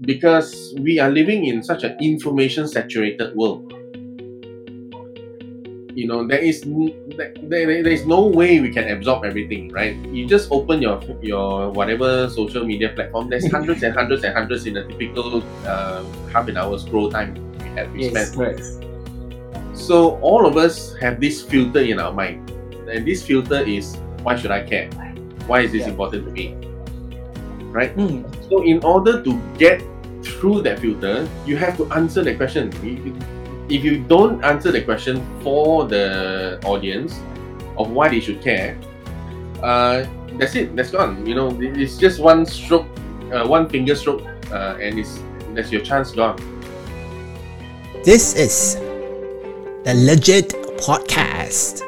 because we are living in such an information saturated world. You know there is there, there, there is no way we can absorb everything right? You just open your your whatever social media platform there's hundreds and hundreds and hundreds in a typical uh, half an hour scroll time we have we yes, spend. so all of us have this filter in our mind and this filter is why should i care? Why is this Yeah. important to me right Mm. so in order to get through that filter, you have to answer the question. If you don't answer the question for the audience of why they should care, uh, that's it. That's gone. You know, it's just one stroke, uh, one finger stroke, uh, and it's that's your chance gone. This is the Legit Podcast.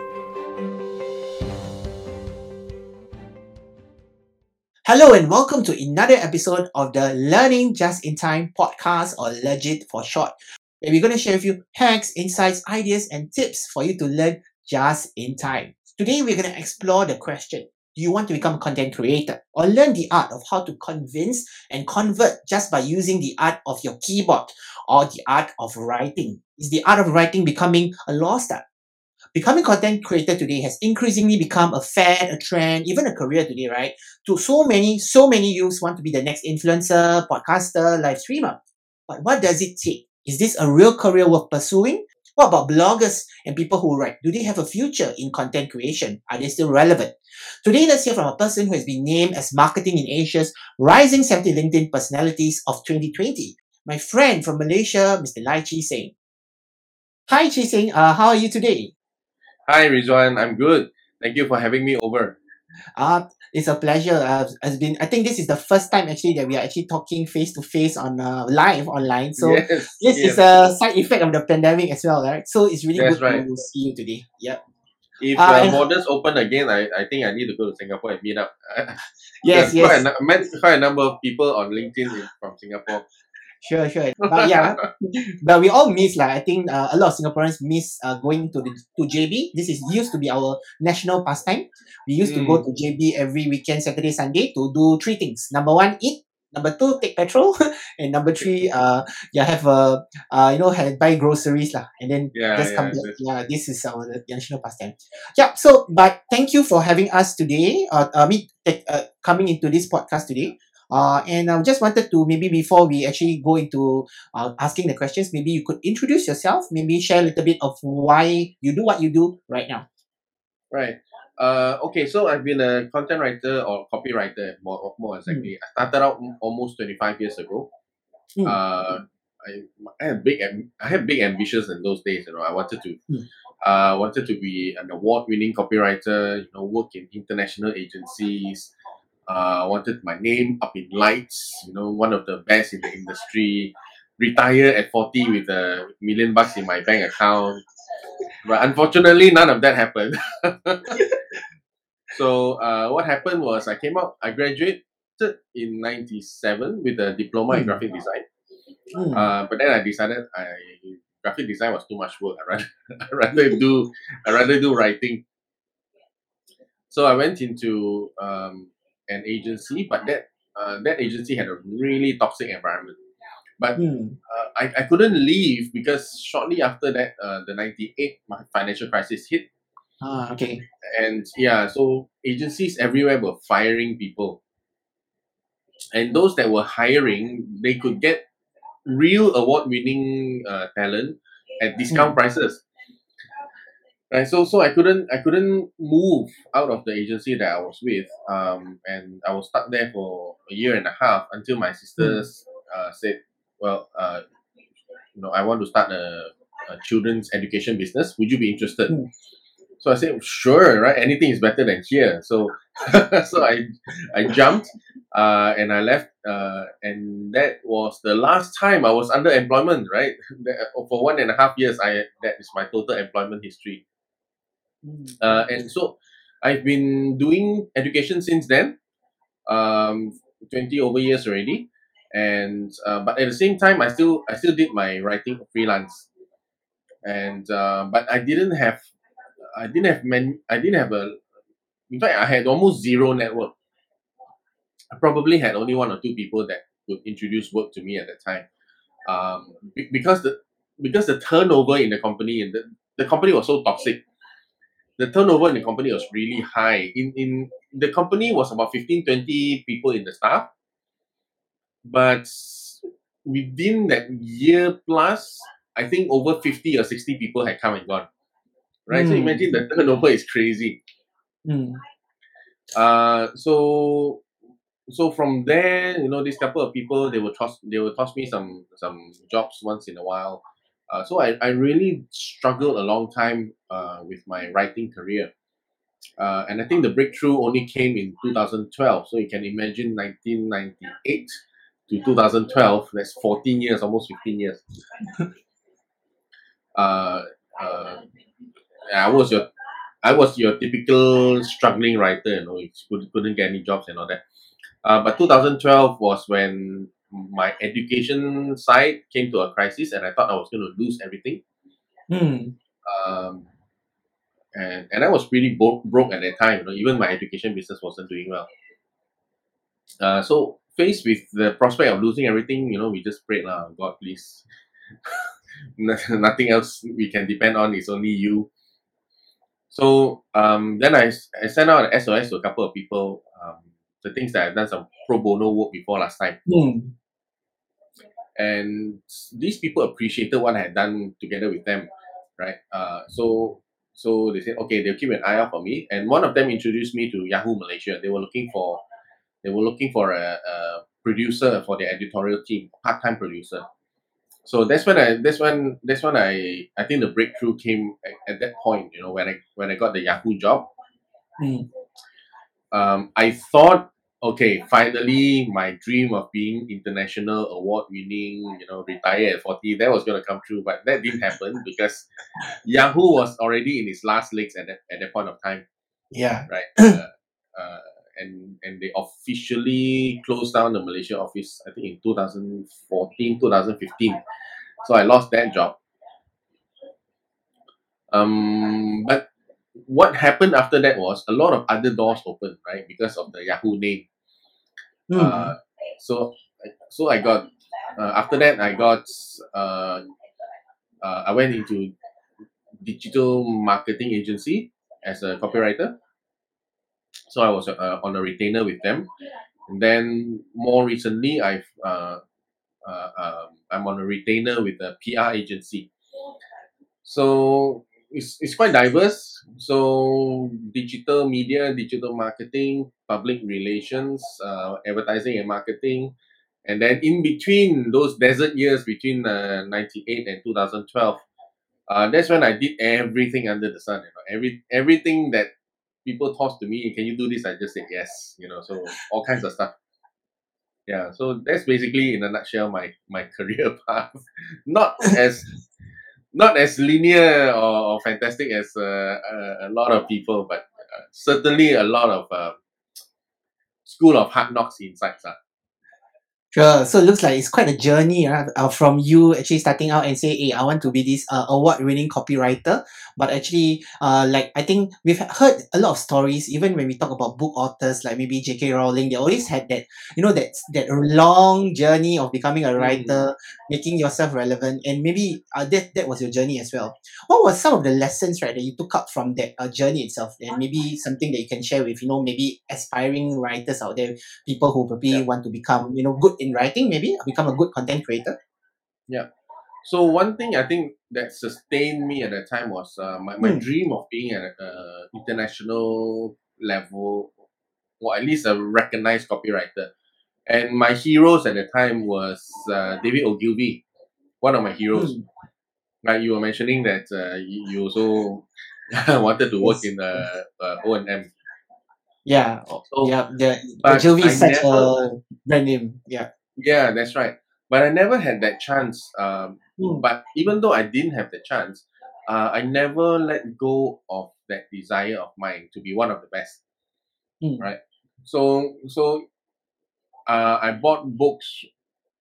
Hello and welcome to another episode of the Learning Just in Time podcast or Legit for short. Where we're going to share with you hacks, insights, ideas, and tips for you to learn just in time. Today we're going to explore the question Do you want to become a content creator or learn the art of how to convince and convert just by using the art of your keyboard or the art of writing? Is the art of writing becoming a lost art? Becoming content creator today has increasingly become a fad, a trend, even a career today, right? To so many, so many youths want to be the next influencer, podcaster, live streamer. But what does it take? Is this a real career worth pursuing? What about bloggers and people who write? Do they have a future in content creation? Are they still relevant? Today, let's hear from a person who has been named as Marketing in Asia's Rising 70 LinkedIn Personalities of 2020. My friend from Malaysia, Mr. Lai Chee Seng. Hi, Chee Seng. Uh, how are you today? Hi Rizwan, I'm good. Thank you for having me over. Uh, it's a pleasure. Uh, it's been, I think this is the first time actually that we are actually talking face to face on uh, live online. So yes, this yes. is a side effect of the pandemic as well, right? So it's really That's good right. to see you today. Yep. If Uh, uh, and- borders open again, I, I think I need to go to Singapore and meet up. Yes, There's Quite yes. a, nu- met quite a number of people on LinkedIn in- from Singapore. Sure, sure. But yeah, but we all miss like I think uh, a lot of Singaporeans miss uh, going to the to JB. This is used to be our national pastime. We used to go to JB every weekend, Saturday, Sunday to do three things. Number one, eat. Number two, take petrol, and number three, uh, yeah, have a uh, you know, have, buy groceries lah, and then Yeah, just come back. Yeah, this is our national pastime. Yeah. So, but thank you for having us today. Uh, uh me uh, coming into this podcast today. Uh, and I just wanted to maybe before we actually go into uh, asking the questions, maybe you could introduce yourself, maybe share a little bit of why you do what you do right now. Right. Uh, okay, so I've been a content writer or copywriter more, more exactly. I started out almost 25 years ago. Mm. Uh, I, I had big I had big ambitions in those days. You know, I wanted to Mm. uh, wanted to be an award-winning copywriter. You know, work in international agencies. Uh, wanted my name up in lights. You know, one of the best in the industry. Retire at 40 with a million bucks in my bank account. But unfortunately, none of that happened. so uh, what happened was I came out, I graduated in 97 with a diploma in Mm. graphic design. Mm. Uh, but then I decided I graphic design was too much work. I rather, I rather do I rather do writing. So I went into um, an agency, but that uh, that agency had a really toxic environment. But Mm. uh, I, I couldn't leave because shortly after that, uh, the 98 financial crisis hit. Ah, okay. And yeah, so agencies everywhere were firing people. And those that were hiring, they could get real award winning uh, talent at discount prices. Right, so so I couldn't I couldn't move out of the agency that I was with, um, and I was stuck there for a year and a half until my sisters uh, said, "Well, uh, you know, I want to start a, a children's education business. Would you be interested?" Mm. So I said, "Sure, right? Anything is better than here." So so I I jumped, uh, and I left, uh, and that was the last time I was under employment. Right, for one and a half years, I that is my total employment history. Mm. Uh, and so I've been doing education since then, um, 20 over years already. And uh, but at the same time, I still I still did my writing freelance, and uh, but I didn't have I didn't have man I didn't have a in fact I had almost zero network. I probably had only one or two people that could introduce work to me at that time. Um, be- because the because the turnover in the company and the, the company was so toxic. The turnover in the company was really high. In in the company was about 15, 20 people in the staff. But within that year plus, I think over 50 or 60 people had come and gone. Right? So Mm. imagine the turnover is crazy. Mm. Uh, so so from there, you know, this couple of people they will toss they will toss me some some jobs once in a while. Uh, so I, I really struggled a long time uh, with my writing career. Uh, and I think the breakthrough only came in 2012. So you can imagine 1998 to 2012, that's 14 years, almost 15 years. uh, uh, I was your I was your typical struggling writer, you know, you could- couldn't get any jobs and all that. Uh, but 2012 was when my education side came to a crisis, and I thought I was going to lose everything. Mm. Um, and and I was pretty bo- broke at that time. You know, even my education business wasn't doing well. Uh, so faced with the prospect of losing everything, you know, we just prayed, lah, God, please. Nothing else we can depend on. It's only you. So um, then I, I sent out an SOS to a couple of people. Um, the things that I've done some pro bono work before last time. Mm. And these people appreciated what I had done together with them, right? Uh, so so they said, okay, they'll keep an eye out for me. And one of them introduced me to Yahoo Malaysia. They were looking for they were looking for a, a producer for their editorial team, part time producer. So that's when I that's when that's when I I think the breakthrough came at, at that point. You know when I when I got the Yahoo job. Mm. Um, I thought okay, finally my dream of being international award winning, you know, retire at 40, that was going to come true. But that didn't happen because Yahoo was already in its last legs at that, at that point of time, Yeah. right? uh, uh, and, and they officially closed down the Malaysia office, I think in 2014, 2015. So I lost that job. Um, but what happened after that was a lot of other doors opened, right? Because of the Yahoo name. Mm. Uh, so so I got uh, after that I got uh, uh, I went into digital marketing agency as a copywriter. So I was uh, on a retainer with them, and then more recently I've uh, uh, um, I'm on a retainer with a PR agency. So it's, it's quite diverse. So digital media, digital marketing, public relations, uh, advertising and marketing, and then in between those desert years between uh, 98 and 2012, uh, that's when I did everything under the sun. You know, every everything that people tossed to me, can you do this? I just said yes. You know, so all kinds of stuff. Yeah, so that's basically in a nutshell my my career path. Not as not as linear or, or fantastic as uh, a, a lot of people, but uh, certainly a lot of uh, school of hard knocks insights. Uh. Sure. So it looks like it's quite a journey uh, uh, from you actually starting out and say, hey, I want to be this uh, award-winning copywriter. But actually, uh, like I think we've heard a lot of stories, even when we talk about book authors like maybe J.K. Rowling, they always had that, you know, that that long journey of becoming a writer, making yourself relevant, and maybe uh, that that was your journey as well. What was some of the lessons right that you took up from that uh, journey itself, and maybe something that you can share with you know maybe aspiring writers out there, people who probably Yeah. want to become you know good in writing, maybe become a good content creator. Yeah. So one thing I think that sustained me at that time was uh, my, my Hmm. dream of being at an international level, or at least a recognized copywriter. And my heroes at the time was uh, David Ogilvy, one of my heroes. Right, you were mentioning that uh, you, also wanted to work in the uh, O and M. Yeah, So yeah. The Ogilvy is such never- a brand name. Yeah. yeah, that's right. But I never had that chance. Um, Hmm. but even though I didn't have the chance, uh, I never let go of that desire of mine to be one of the best. Hmm. Right. So so uh, I bought books.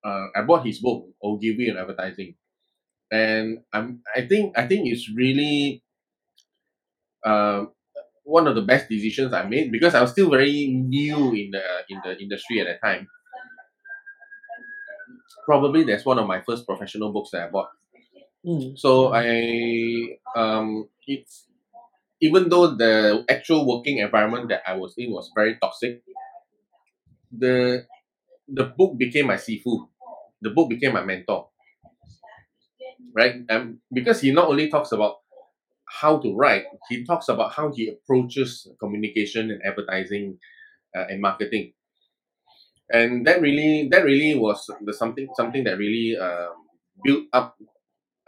Uh, I bought his book Ogilvy on Advertising, and I'm I think I think it's really uh, one of the best decisions I made because I was still very new in the in the industry at that time. probably that's one of my first professional books that I bought. Mm. So I um it's even though the actual working environment that I was in was very toxic, the the book became my sifu. The book became my mentor. Right? Um, because he not only talks about how to write, he talks about how he approaches communication and advertising uh, and marketing. And that really that really was the something something that really um, built up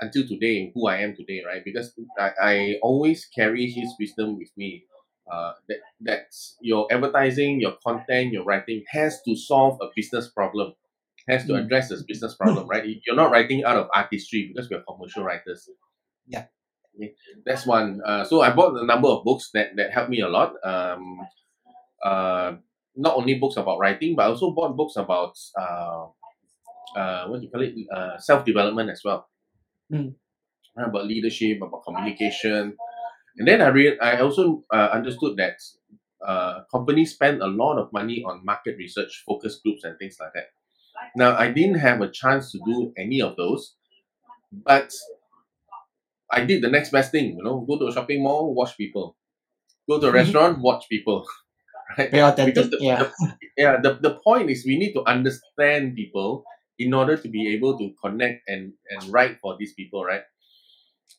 until today who I am today, right? Because I, I always carry his wisdom with me. Uh, that that's your advertising, your content, your writing has to solve a business problem, has to Mm. address this business problem, right? You're not writing out of artistry because we're commercial writers. Yeah. Okay. That's one. Uh, so I bought a number of books that that helped me a lot. Um, uh, not only books about writing, but I also bought books about uh, uh, what do you call it, uh, self development as well Mm. about leadership, about communication. And then I re- I also uh, understood that uh, companies spend a lot of money on market research, focus groups, and things like that. Now, I didn't have a chance to do any of those, but I did the next best thing. You know, go to a shopping mall, watch people. Go to a restaurant, watch people. Right? Very authentic. Because the, yeah. the- yeah, the, the point is we need to understand people in order to be able to connect and, and write for these people, right?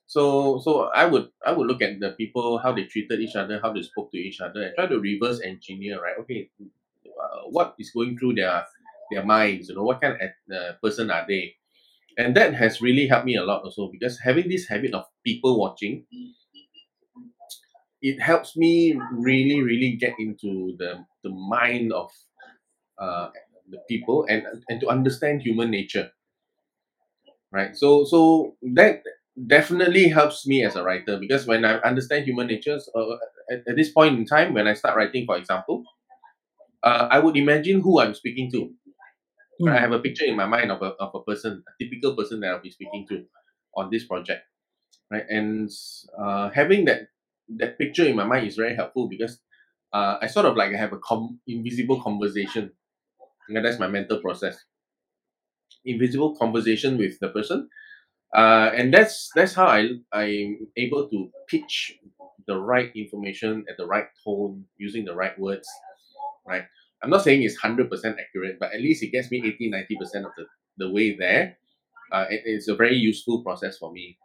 So so I would I would look at the people how they treated each other, how they spoke to each other, and try to reverse engineer, right? Okay, uh, what is going through their their minds? You know, what kind of uh, person are they? And that has really helped me a lot also because having this habit of people watching, it helps me really really get into the the mind of uh, the people and and to understand human nature. Right? So so that definitely helps me as a writer because when i understand human nature uh, at, at this point in time when i start writing for example uh, i would imagine who i'm speaking to i Mm. have a picture in my mind of a, of a person a typical person that i'll be speaking to on this project right? And uh, having that that picture in my mind is very helpful because uh, i sort of like have a com- invisible conversation. And that's my mental process. Invisible conversation with the person uh, and that's that's how i i'm able to pitch the right information at the right tone using the right words right i'm not saying it's 100% accurate but at least it gets me 80 90% of the, the way there uh, it, it's a very useful process for me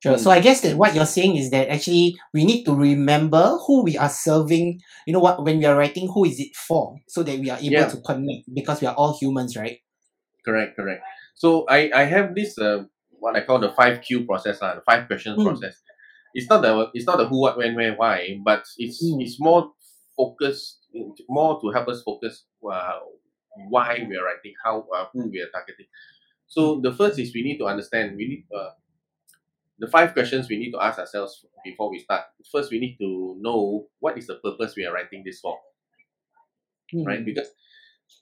Sure. So I guess that what you're saying is that actually we need to remember who we are serving. You know what? When we are writing, who is it for? So that we are able Yeah. to connect because we are all humans, right? correct correct so i i have this uh, what i call the five q process uh, the five questions Mm. process it's not the it's not the who what when where why but it's Mm. it's more focused more to help us focus uh, why we are writing how uh, who we are targeting so the first is we need to understand we need uh, the five questions we need to ask ourselves before we start first we need to know what is the purpose we are writing this for right Mm. because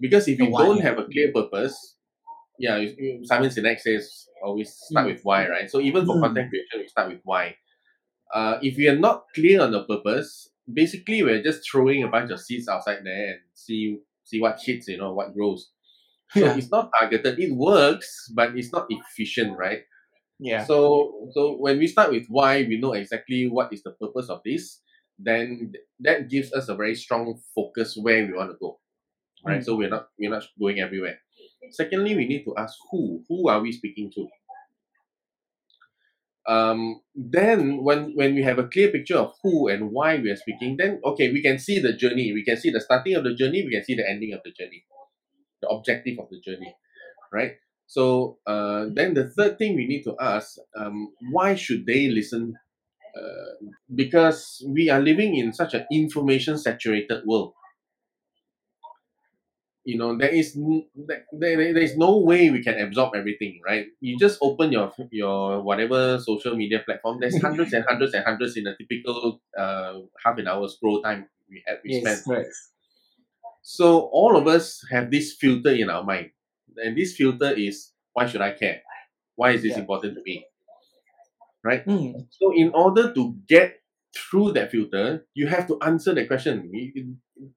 because if The you why. don't have a clear purpose yeah simon sinek says always start Mm. with why right so even for Mm. content creation we start with why uh, if we are not clear on the purpose basically we're just throwing a bunch of seeds outside there and see see what hits you know what grows so Yeah. it's not targeted it works but it's not efficient right Yeah. so so when we start with why we know exactly what is the purpose of this then that gives us a very strong focus where we want to go right Mm. so we're not we're not going everywhere secondly we need to ask who who are we speaking to um then when when we have a clear picture of who and why we are speaking then okay we can see the journey. We can see the starting of the journey. We can see the ending of the journey. The objective of the journey right? So uh, then the third thing we need to ask um, why should they listen? Uh, because we are living in such an information saturated world you know there is there, there, is no way we can absorb everything right you just open your your whatever social media platform there's hundreds and hundreds and hundreds in a typical uh, half an hour scroll time we have we spend Yes. Right. so all of us have this filter in our mind, and this filter is why should I care? Why is this Yeah. important to me? Right. Mm. So in order to get through that filter, you have to answer the question.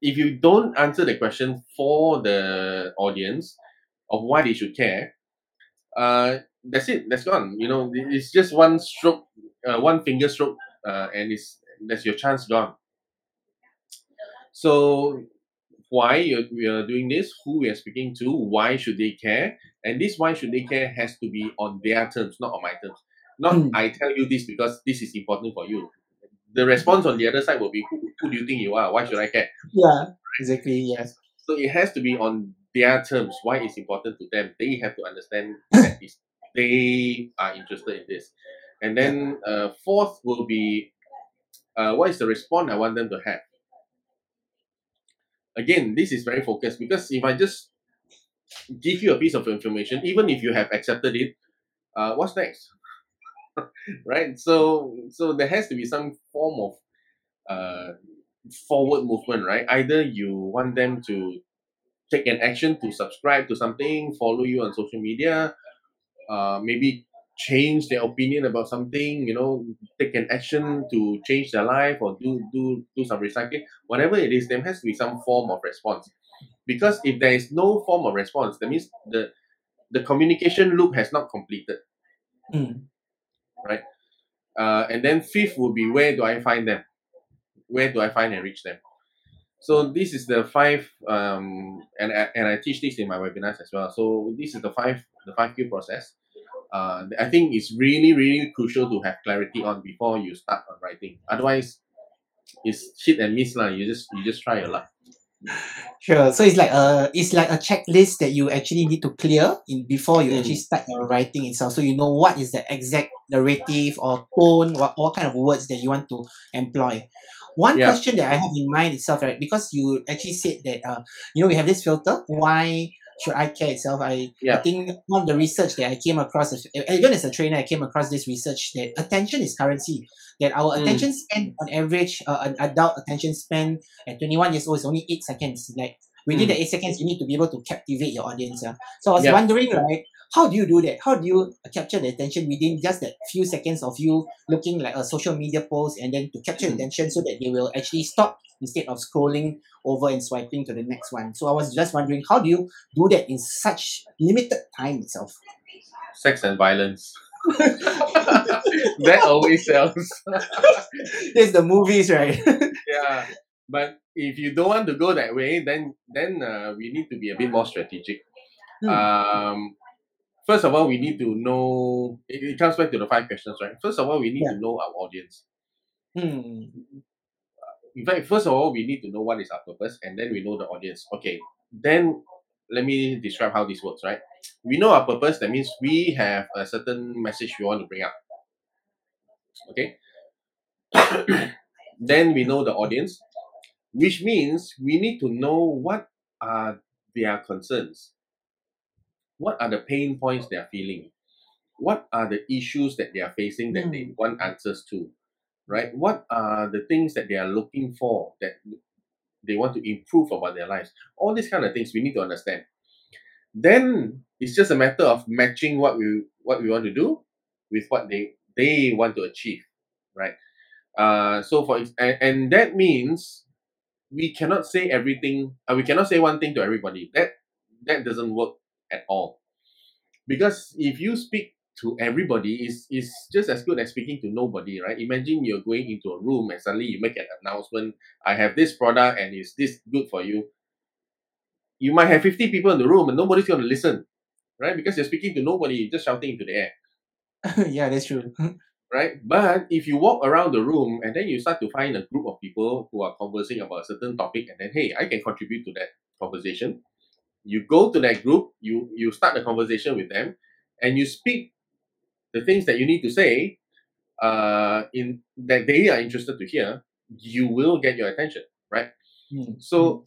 If you don't answer the question for the audience, of why they should care, uh, that's it. That's gone. You know, it's just one stroke, uh, one finger stroke, uh, and it's that's your chance gone. So why we are doing this, who we are speaking to, why should they care, and this why should they care has to be on their terms, not on my terms. Not Mm. I tell you this because this is important for you. The response on the other side will be who, who do you think you are? Why should I care? Yeah, exactly. Yes. So it has to be on their terms. Why it's important to them. They have to understand that they are interested in this. And then uh, fourth will be uh, what is the response I want them to have. Again, this is very focused because if I just give you a piece of information, even if you have accepted it, uh, what's next? right? So so there has to be some form of uh, forward movement, right? Either you want them to take an action to subscribe to something, follow you on social media, uh, maybe change their opinion about something, you know, take an action to change their life or do do do some recycling, whatever it is, there has to be some form of response. Because if there is no form of response, that means the the communication loop has not completed. Mm. Uh, and then fifth would be where do I find them? Where do I find and reach them? So this is the five, um, and I, and I teach this in my webinars as well. So this is the five the five Q process. Uh, I think it's really really crucial to have clarity on before you start on writing. Otherwise, it's hit and miss lah. You just you just try your luck. Sure. So it's like a it's like a checklist that you actually need to clear in before you Mm. actually start your writing itself. So you know what is the exact narrative or tone, what, what kind of words that you want to employ. One Yeah. question that I have in mind itself, right? Because you actually said that uh, you know, we have this filter. Why should I care itself? I, I think one of the research that I came across, even as a trainer, I came across this research that attention is currency. That our Mm. attention span, on average, uh, an adult attention span at 21 years old is only 8 seconds. Like within Mm. the 8 seconds, you need to be able to captivate your audience. Yeah? So I was Yeah. wondering, right, how do you do that? How do you capture the attention within just that few seconds of you looking like a social media post and then to capture Mm. attention so that they will actually stop instead of scrolling over and swiping to the next one. So I was just wondering, how do you do that in such limited time itself? Sex and violence. that always sells. There's the movies, right? yeah but if you don't want to go that way then then uh, we need to be a bit more strategic Hmm. um first of all we need to know it, it comes back to the five questions right? First of all we need Yeah. to know our audience. Hmm. in fact first of all we need to know what is our purpose and then we know the audience. Okay then let me describe how this works right? We know our purpose that means we have a certain message we want to bring up okay? Then we know the audience which means we need to know what are their concerns what are the pain points they are feeling? What are the issues that they are facing that they want answers to right? What are the things that they are looking for that they want to improve about their lives? All these kind of things we need to understand. Then it's just a matter of matching what we what we want to do with what they they want to achieve right? Uh so for and, and that means we cannot say everything uh, we cannot say one thing to everybody. That that doesn't work at all because if you speak to everybody is is just as good as speaking to nobody right imagine you're going into a room and suddenly you make an announcement i have this product and is this good for you you might have 50 people in the room and nobody's going to listen right because you're speaking to nobody you're just shouting into the air yeah, that's true. right? But if you walk around the room and then you start to find a group of people who are conversing about a certain topic, and then hey, I can contribute to that conversation. You go to that group, you you start the conversation with them, and you speak the things that you need to say, uh, in that they are interested to hear. You will get your attention, right? Hmm. So.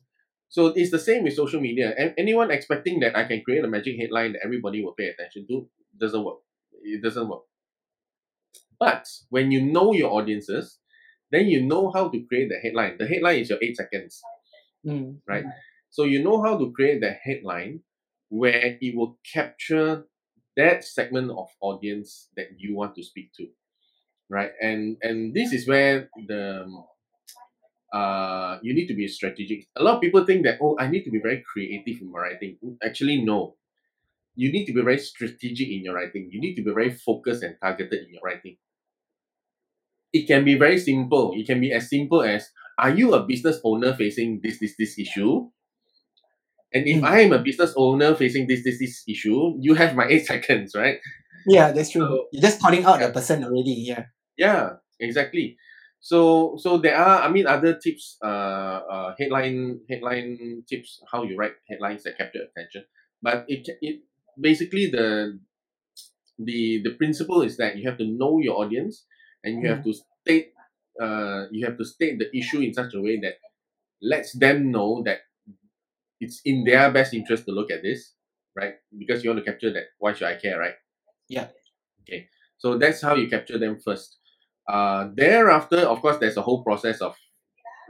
So it's the same with social media. And anyone expecting that I can create a magic headline that everybody will pay attention to doesn't work. It doesn't work. But when you know your audiences, then you know how to create the headline. The headline is your eight seconds. Hmm. Right. So you know how to create the headline where it will capture that segment of audience that you want to speak to. Right. And and this is where the uh you need to be strategic. A lot of people think that oh I need to be very creative in my writing. Actually no. you need to be very strategic in your writing. You need to be very focused and targeted in your writing. It can be very simple. It can be as simple as Are you a business owner facing this, this, this issue? And if Mm. I am a business owner facing this, this, this issue, you have my eight seconds, right? Yeah, that's true. So- You're just calling out Yeah. the person already. Yeah. Yeah, exactly. So so there are I mean other tips uh, uh headline headline tips how you write headlines that capture attention. But it it basically the the the principle is that you have to know your audience and you have to state uh you have to state the issue in such a way that lets them know that it's in their best interest to look at this, right? Because you want to capture that why should I care, right? Yeah. Okay. So that's how you capture them first. Uh, thereafter, of course, there's a whole process of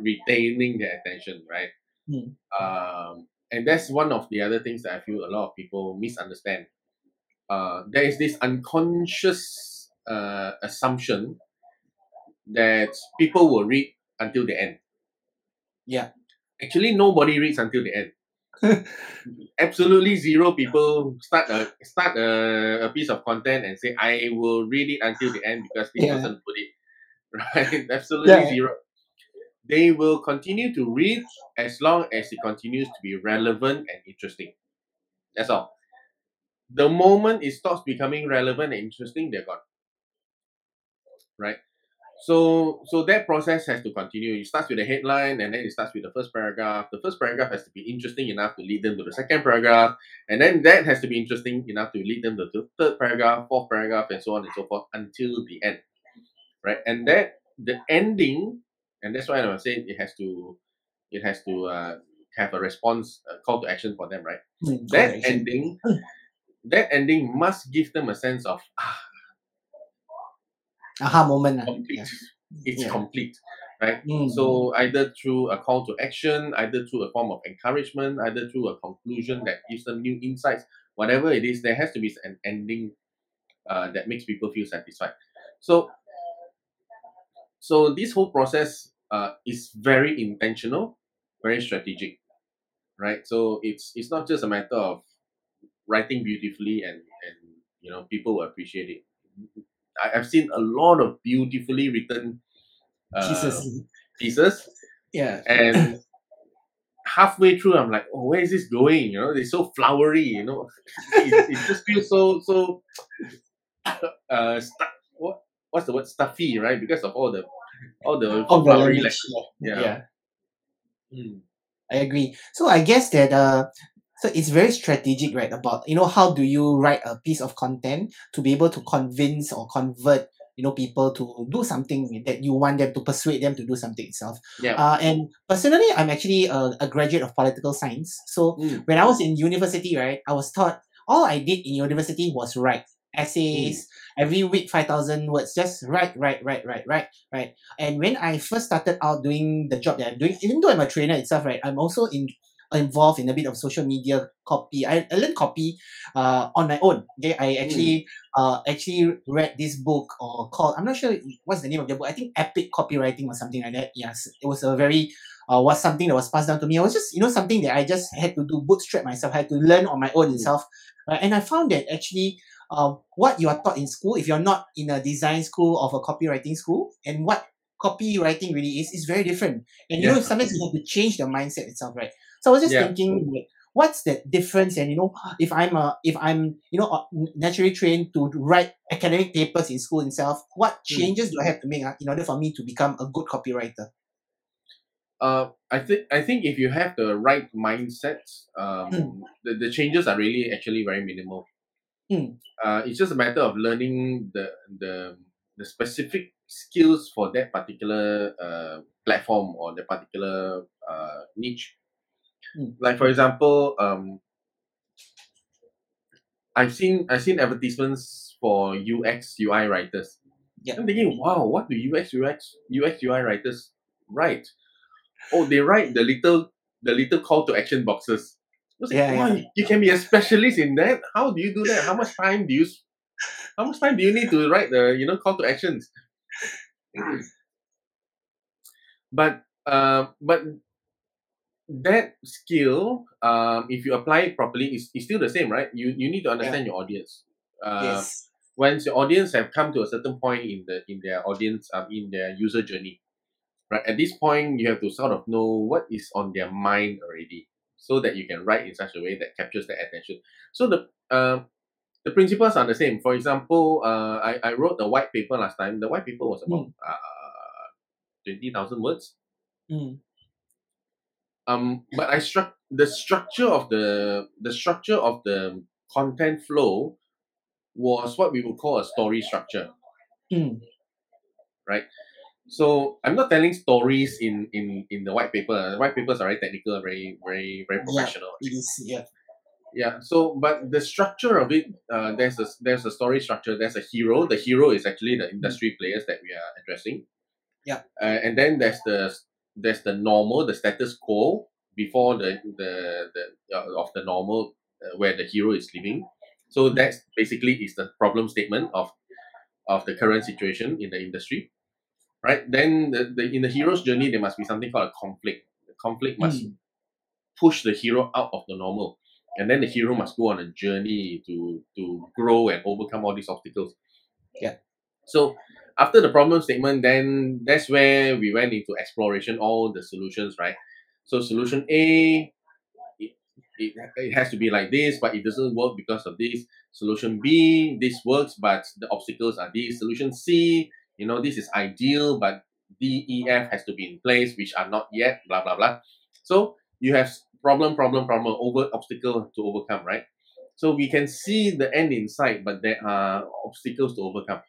retaining their attention, right? Mm. Um, and that's one of the other things that I feel a lot of people misunderstand. Uh, there is this unconscious uh, assumption that people will read until the end. Yeah. Actually, nobody reads until the end. Absolutely zero people start a start a, a piece of content and say I will read it until the end because this Yeah. person put it. Right? Absolutely Yeah. zero. They will continue to read as long as it continues to be relevant and interesting. That's all. The moment it stops becoming relevant and interesting, they're gone. Right? So so that process has to continue. It starts with the headline and then it starts with the first paragraph. The first paragraph has to be interesting enough to lead them to the second paragraph. And then that has to be interesting enough to lead them to the third paragraph, fourth paragraph, and so on and so forth until the end. Right? And that the ending, and that's why I was saying it has to it has to uh, have a response, a call to action for them, right? Mm, That ending, that ending must give them a sense of ah, aha moment. complete. Yeah. It's Yeah. complete, right? Mm. So either through a call to action, either through a form of encouragement, either through a conclusion that gives them new insights, whatever it is, there has to be an ending uh, that makes people feel satisfied. So, so this whole process uh, is very intentional, very strategic, right? So it's it's not just a matter of writing beautifully and and you know people will appreciate it. I, I've seen a lot of beautifully written uh, Jesus. pieces Yeah. and halfway through i'm like oh where is this going you know it's so flowery you know it, it just feels so so uh stu- what what's the word stuffy right because of all the all the All flowery like, Yeah. yeah. yeah. Mm, I agree. So I guess that uh so it's very strategic, right? About you know how do you write a piece of content to be able to convince or convert you know people to do something that you want them to persuade them to do something itself. yeah Uh, and personally, I'm actually a, a graduate of political science. So Mm, when I was in university, right, I was taught all I did in university was write essays every week, five thousand words. Just write, write, write, write, write, right. And when I first started out doing the job that I'm doing, even though I'm a trainer itself, right, I'm also in involved in a bit of social media copy. I, I learned copy uh on my own. Okay, I actually uh actually read this book or called I'm not sure what's the name of the book. I think Epic Copywriting or something like that. Yes, it was a very uh was something that was passed down to me. It was just you know something that I just had to do bootstrap myself. I had to learn on my own Mm. itself. Right? And I found that actually um what you are taught in school, if you're not in a design school of a copywriting school, and what copywriting really is is very different. And you know sometimes you have to change the mindset itself, right? So I was just Yeah. thinking like, what's the difference and you know if i'm a if i'm you know naturally trained to write academic papers in school itself what Mm. changes do i have to make uh, in order for me to become a good copywriter uh i think i think if you have the right mindset um Mm. the, the changes are really actually very minimal Mm. uh it's just a matter of learning the the the specific skills for that particular uh platform or the particular uh niche Mm. like for example um i've seen i've seen advertisements for ux ui writers Yeah. i'm thinking wow what do ux ux ux ui writers write oh they write the little the little call to action boxes like, Yeah, wow, yeah. you- you can be a specialist in that how do you do that how much time do you how much time do you need to write the you know call to actions but uh, but that skill, um, if you apply it properly, is, is still the same, right? You you need to understand your audience. Uh, yes. once your audience have come to a certain point in the in their audience um, in their user journey right at this point you have to sort of know what is on their mind already so that you can write in such a way that captures their attention so the um the principles are the same for example uh i, I wrote the white paper last time the white paper was about uh 20000 words Mm. Um but i struck the structure of the the structure of the content flow was what we would call a story structure Mm. So I'm not telling stories in in in the white paper. The white papers are very technical, very very very Yeah. professional. It is yeah. Yeah. So, but the structure of it, uh, there's a there's a story structure. There's a hero. The hero is actually the industry players that we are addressing. Yeah. Uh, and then there's the there's the normal, the status quo before the the the uh, of the normal uh, where the hero is living. So that's basically is the problem statement of of the current situation in the industry, right? Then the, the in the hero's journey there must be something called a conflict. The conflict must Mm. push the hero out of the normal, and then the hero must go on a journey to to grow and overcome all these obstacles. Yeah. So after the problem statement, then that's where we went into exploration all the solutions, right? So solution A, it, it, it has to be like this, but it doesn't work because of this. Solution B, this works, but the obstacles are these. Solution C, you know, this is ideal, but D, E, F has to be in place, which are not yet, blah, blah, blah. So you have problem, problem, problem, over obstacle to overcome, right? So we can see the end in sight, but there are obstacles to overcome.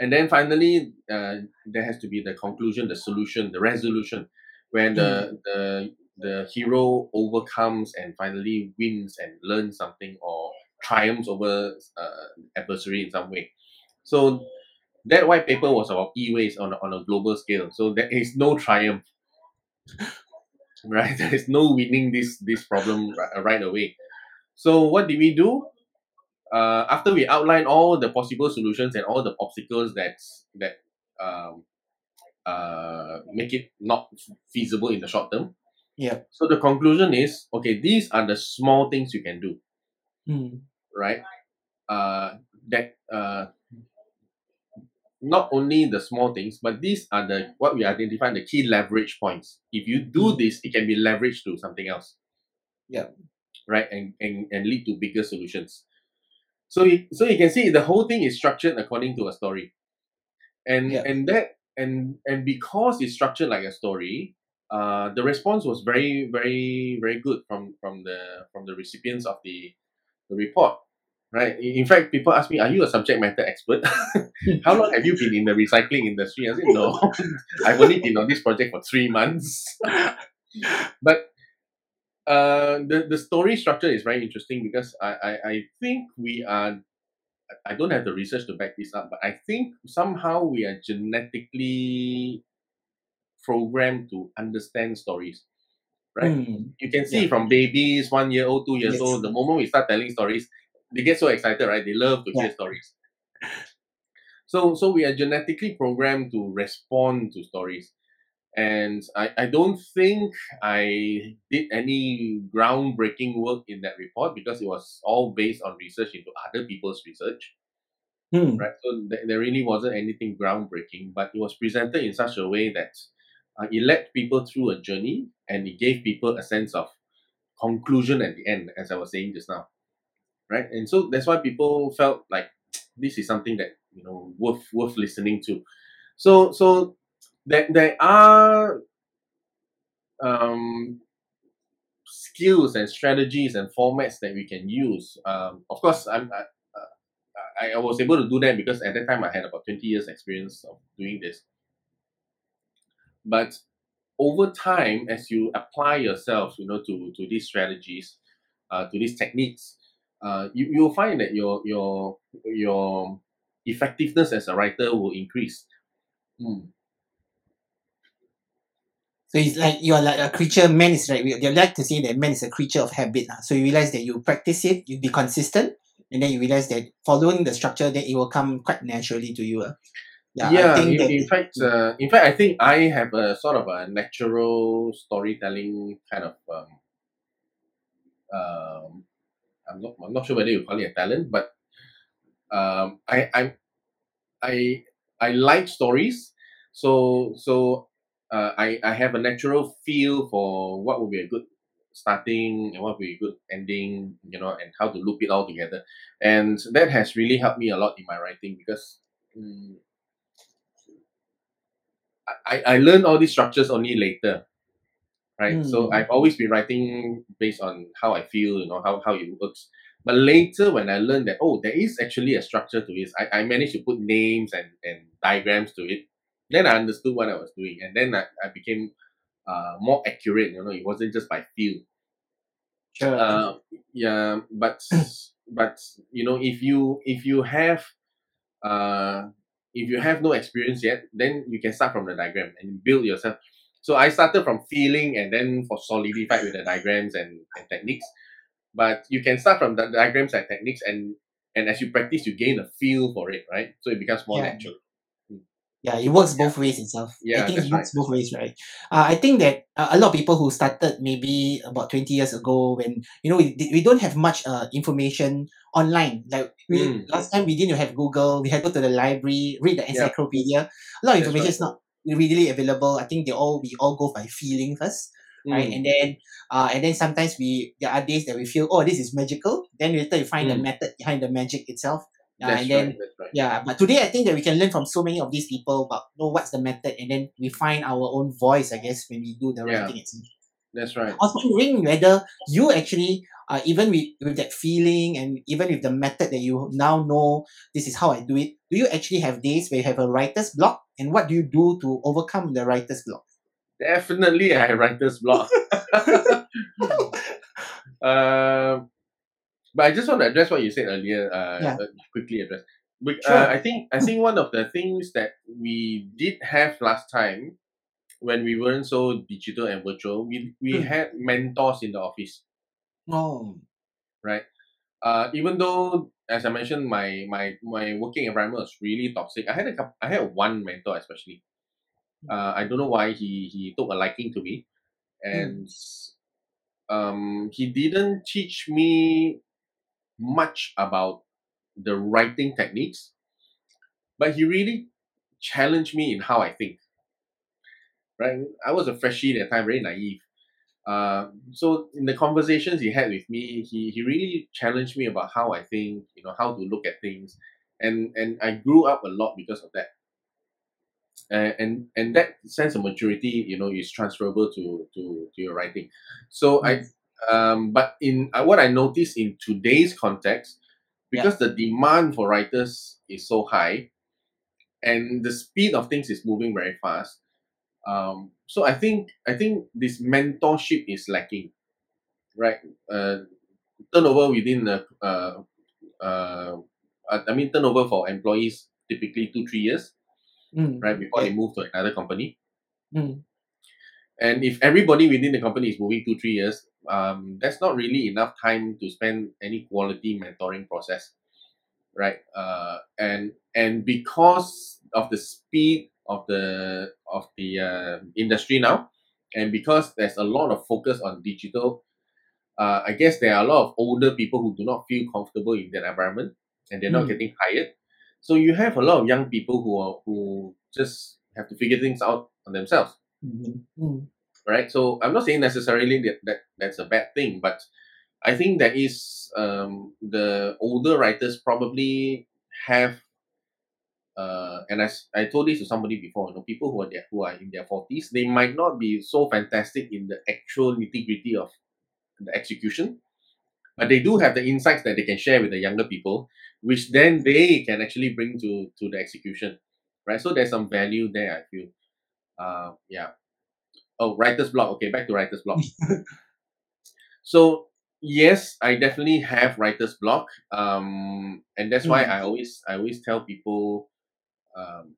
And then finally, uh, there has to be the conclusion, the solution, the resolution, where the the the hero overcomes and finally wins and learns something or triumphs over uh, adversary in some way. So that white paper was about e-waste on, on a global scale. So there is no triumph, right? There is no winning this this problem right away. So what did we do? Uh, after we outline all the possible solutions and all the obstacles that that um, uh, make it not feasible in the short term, Yeah. so the conclusion is okay, these are the small things you can do, Mm. right? Uh, that uh, not only the small things, but these are the what we identify the key leverage points. If you do Mm. this, it can be leveraged to something else. Yeah. Right, and, and, and lead to bigger solutions. So you, so you can see the whole thing is structured according to a story. And Yeah. and that and and because it's structured like a story, uh, the response was very very very good from from the from the recipients of the the report right? In in fact people ask me are you a subject matter expert? How long have you been in the recycling industry? I said no. I've only been on this project for three months. But uh the, the story structure is very interesting because I, I i think we are I don't have the research to back this up, but I think somehow we are genetically programmed to understand stories. Right? Mm. You can see Yeah. from babies, one year old, two years Yes. old, the moment we start telling stories, they get so excited, right? They love to hear stories. So so we are genetically programmed to respond to stories. And I, I don't think I did any groundbreaking work in that report because it was all based on research into other people's research Mm. right? So th- there really wasn't anything groundbreaking, but it was presented in such a way that uh, it led people through a journey and it gave people a sense of conclusion at the end, as I was saying just now, right? And so that's why people felt like this is something that you know worth worth listening to. So so there there are um skills and strategies and formats that we can use. Um, of course, I'm. I, I, I was able to do that because at that time I had about 20 years experience of doing this. But over time, as you apply yourself, you know, to, to these strategies, uh, to these techniques, uh, you, you'll find that your your your effectiveness as a writer will increase. Mm. So it's like you're like a creature. Man is like we- they like to say that man is a creature of habit. So you realize that you practice it, you be consistent, and then you realize that following the structure, that it will come quite naturally to you. ah. Yeah, yeah, I think in, in fact, uh, in fact, I think I have a sort of a natural storytelling kind of. Um, um, I'm not. I'm not sure whether you call it a talent, but um, I, I, I, I like stories. So, so uh, I, I have a natural feel for what would be a good starting and what would be a good ending, you know, and how to loop it all together. And that has really helped me a lot in my writing because. mm I, I learned all these structures only later. Right. So Mm. I've always been writing based on how I feel, you know, how, how it works. But later when I learned that, oh, there is actually a structure to it, I, I managed to put names and, and diagrams to it. Then I understood what I was doing. And then I, I became uh, more accurate, you know, it wasn't just by feel. Sure. Uh, yeah, but but you know, if you if you have uh if you have no experience yet, then you can start from the diagram and build yourself. So I started from feeling and then for solidified with the diagrams and, and techniques. But you can start from the diagrams and techniques and and as you practice you gain a feel for it, right? So it becomes more Yeah. natural. Yeah, it works both ways itself. yeah, I think it right. works both ways, right? Uh, I think that uh, a lot of people who started maybe about 20 years ago when, you know, we, we don't have much uh, information online. Like we, Mm. last time we didn't have Google, we had to go to the library, read the Yeah. encyclopedia. A lot of That's information right. is not readily available. I think they all, we all go by feeling first, right? Mm. And then, uh, and then sometimes we, there are days that we feel, oh, this is magical. Then later you find the Mm. method behind the magic itself. Uh, That's and then right. Right. yeah, but today I think that we can learn from so many of these people about know what's the method, and then we find our own voice, I guess, when we do the Yeah. writing itself. That's right. I was wondering whether you actually, uh, even with, with that feeling and even with the method that you now know, this is how I do it, do you actually have days where you have a writer's block? And what do you do to overcome the writer's block? Definitely, I have writer's block. um, but I just want to address what you said earlier. Uh, Yeah. uh, quickly address. Bec- Sure. Uh, I think I think one of the things that we did have last time, when we weren't so digital and virtual, we we Mm. had mentors in the office, Oh, right? Uh, even though, as I mentioned, my my my working environment was really toxic. I had a I had one mentor especially. Uh, I don't know why he he took a liking to me, and um, he didn't teach me much about the writing techniques, but he really challenged me in how I think. Right, I was a freshie at the time, very naive. Uh, so in the conversations he had with me, he he really challenged me about how I think, you know, how to look at things, and and I grew up a lot because of that. Uh, and and that sense of maturity, you know, is transferable to to to your writing. So I um, but in uh, what I noticed in today's context, because the demand for writers is so high, and the speed of things is moving very fast. Um, so I think I think this mentorship is lacking, right? Uh, turnover within the uh, uh, I mean turnover for employees typically two three years, Mm. right, before they move to another company. Mm. And if everybody within the company is moving two, three years, um, that's not really enough time to spend any quality mentoring process, right? Uh, and and because of the speed of the of the uh, industry now, and because there's a lot of focus on digital, uh, I guess there are a lot of older people who do not feel comfortable in that environment, and they're not Mm. getting hired. So you have a lot of young people who are who just have to figure things out on themselves Mhm. Mm. Right? So I'm not saying necessarily that, that that's a bad thing, but I think that is um, the older writers probably have, uh, and i told this to somebody before, you know, people who are there, who are in their forties, they might not be so fantastic in the actual nitty gritty of the execution, but they do have the insights that they can share with the younger people, which then they can actually bring to to the execution, right? So there's some value there. I feel, uh, yeah. Oh, writer's block. Okay, back to writer's block. so yes, I definitely have writer's block. Um, and that's why Mm. I always I always tell people, um,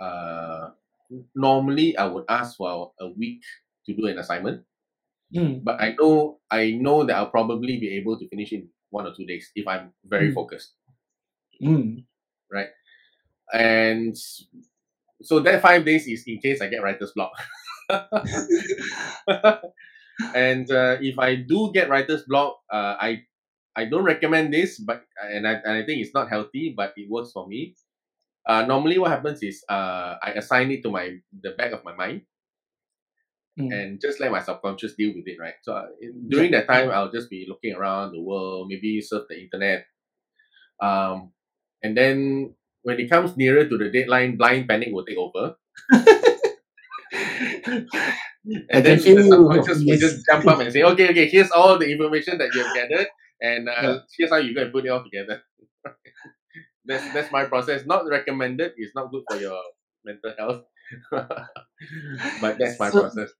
uh, normally I would ask for a week to do an assignment, Mm. but I know I know that I'll probably be able to finish in one or two days if I'm very Mm. focused. Mm. and so that five days is in case I get writer's block. and uh, if I do get writer's block, uh, I I don't recommend this, but and I, and I think it's not healthy, but it works for me. Uh, normally, what happens is uh, I assign it to my the back of my mind, Mm. and just let my subconscious deal with it, right? So uh, during that time, I'll just be looking around the world, maybe surf the internet, um, and then when it comes nearer to the deadline, blind panic will take over. And then the subconscious will just jump up and say, okay, okay, here's all the information that you have gathered, and uh, Yeah. here's how you go and put it all together. that's that's my process. Not recommended. It's not good for your mental health, but that's my So- process.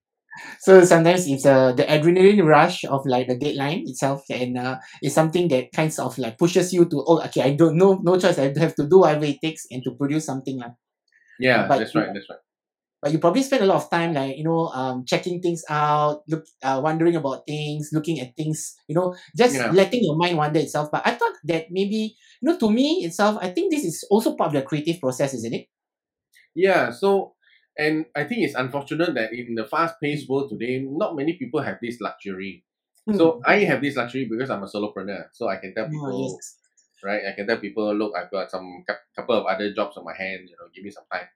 So sometimes it's the the adrenaline rush of like the deadline itself, and uh, it's something that kinds of like pushes you to oh okay I don't know no choice I have to do whatever it takes and to produce something lah. Yeah, but that's right. That's right. But you probably spend a lot of time like you know um checking things out, look uh, wondering about things, looking at things, you know, just Yeah. letting your mind wander itself. But I thought that maybe you know to me itself, I think this is also part of the creative process, isn't it? Yeah, so and I think it's unfortunate that in the fast-paced world today, not many people have this luxury. So I have this luxury because I'm a solopreneur. So I can tell Oh, people, yes. right? I can tell people, look, I've got some couple of other jobs on my hand. You know, give me some time.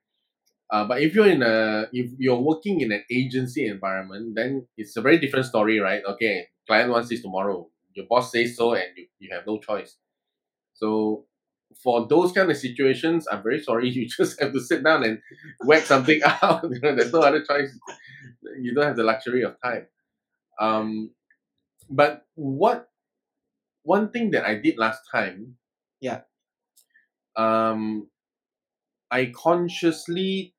Uh, but if you're in a if you're working in an agency environment, then it's a very different story, right? Okay, client wants this tomorrow. Your boss says so, and you, you have no choice. So for those kind of situations, I'm very sorry. You just have to sit down and whack something out. You know, there's no other choice. You don't have the luxury of time. Um, but what one thing that I did last time, Yeah. um, I consciously,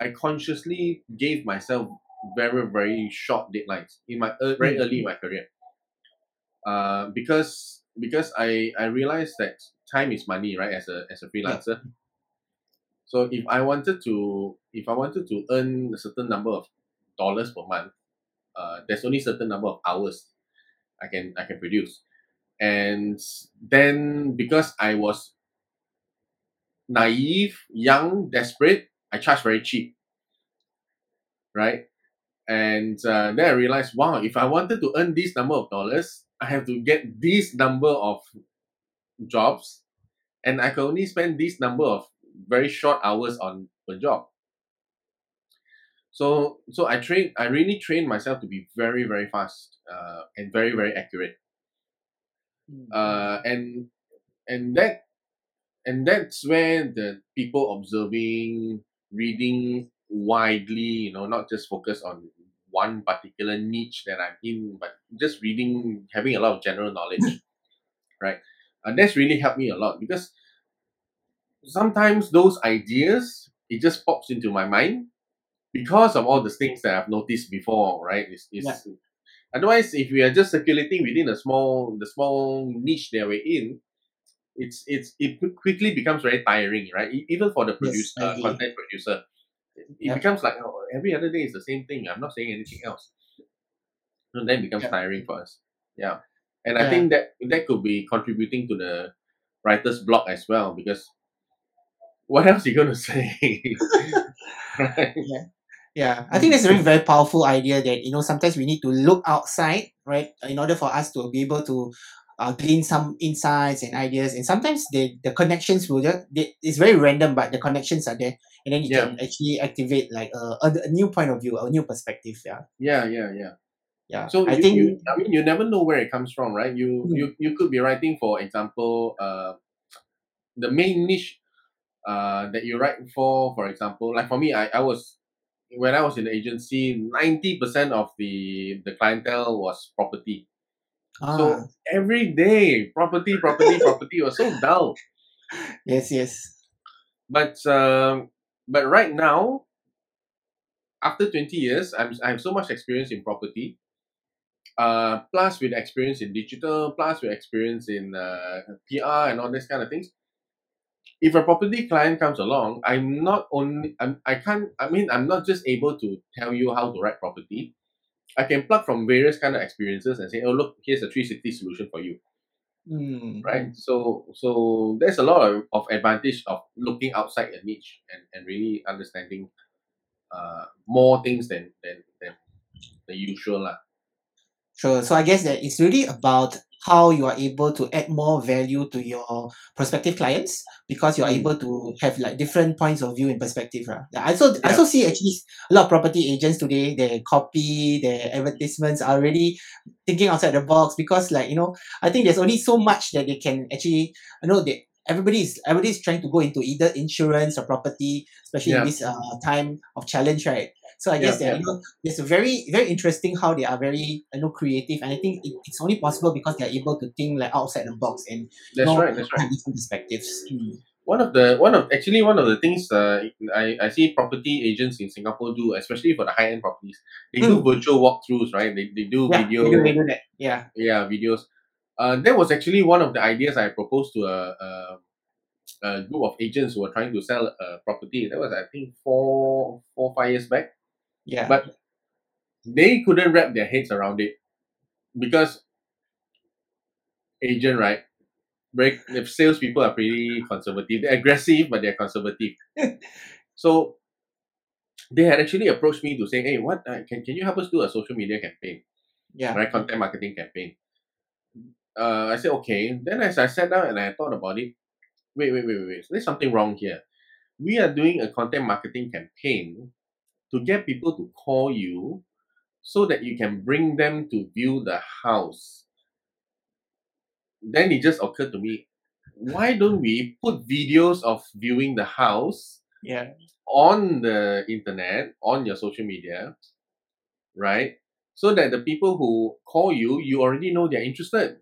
I consciously gave myself very very short deadlines in my very Mm. early in my career. Uh, because because I I realized that time is money, right? As a as a freelancer. So if I wanted to if I wanted to earn a certain number of dollars per month, uh, there's only certain number of hours I can I can produce, and then because I was naive, young, desperate, I charged very cheap, right? And uh, then I realized, wow, if I wanted to earn this number of dollars, I have to get this number of jobs, and I can only spend this number of very short hours on a job. So so I train I really trained myself to be very very fast uh, and very very accurate. Mm. Uh, and and that and that's where the people observing, reading widely, you know, not just focus on one particular niche that I'm in, but just reading, having a lot of general knowledge, right? And that's really helped me a lot because sometimes those ideas it just pops into my mind because of all the things that I've noticed before, right? It's, it's, Yeah. Otherwise, if we are just circulating within a small the small niche that we're in, it's it's it quickly becomes very tiring, right? Even for the producer, I uh, content producer, it Yeah. becomes like oh, every other day is the same thing. I'm not saying anything else. And then it becomes Yeah. tiring for us. Yeah, and I think that that could be contributing to the writer's block as well because what else are you going to say? right? Yeah, I think that's a very, very powerful idea that, you know, sometimes we need to look outside, right, in order for us to be able to uh, glean some insights and ideas. And sometimes the, the connections will just, they, it's very random, but the connections are there. And then you Yeah. can actually activate like a, a, a new point of view, a new perspective. Yeah. Yeah, yeah, yeah. Yeah. So I you, think, you, I mean, you never know where it comes from, right? You Mm. you you could be writing, for example, uh, the main niche uh, that you write for, for example, like for me, I, I was when I was in the agency, ninety percent of the the clientele was property. ah, So every day, property, property, property was so dull. yes, yes. But um, but right now, after twenty years, I'm I have so much experience in property. Uh, plus with experience in digital, plus with experience in uh, PR and all these kind of things. If a property client comes along, I'm not only I'm I can't I mean I'm not just able to tell you how to write property. I can plug from various kind of experiences and say, oh look, here's a 360 solution for you. Mm, right? So so there's a lot of, of advantage of looking outside a niche and, and really understanding uh more things than than, than the usual lah. Sure. So I guess that it's really about how you are able to add more value to your prospective clients because you are Mm. able to have like different points of view and perspective. Right? I also I Yeah. also see actually a lot of property agents today, their copy, their advertisements are really thinking outside the box because like, you know, I think there's only so much that they can actually I know that everybody is everybody is trying to go into either insurance or property, especially in this uh, time of challenge, right? So I Yeah, guess that yeah. you know it's very very interesting how they are very you know creative and I think it, it's only possible because they're able to think like outside the box and That's know right, that's right. different perspectives. Mm. One of the one of actually one of the things uh, I, I see property agents in Singapore do, especially for the high end properties, they do Mm. virtual walkthroughs, right? They, they do Yeah, video they do, they do that. Yeah. yeah videos uh, that was actually one of the ideas i proposed to a, a, a group of agents who were trying to sell a property that was i think four four five years back Yeah. but they couldn't wrap their heads around it because agent right Break the salespeople are pretty conservative they're aggressive but they're conservative so they had actually approached me to say hey what uh, can, can you help us do a social media campaign yeah. right? Content marketing campaign. Uh, I said, okay. Then as I sat down and I thought about it, wait, wait, wait, wait, wait. There's something wrong here. We are doing a content marketing campaign to get people to call you so that you can bring them to view the house. Then it just occurred to me, why don't we put videos of viewing the house Yeah. on the internet, on your social media, right? So that the people who call you, you already know they're interested.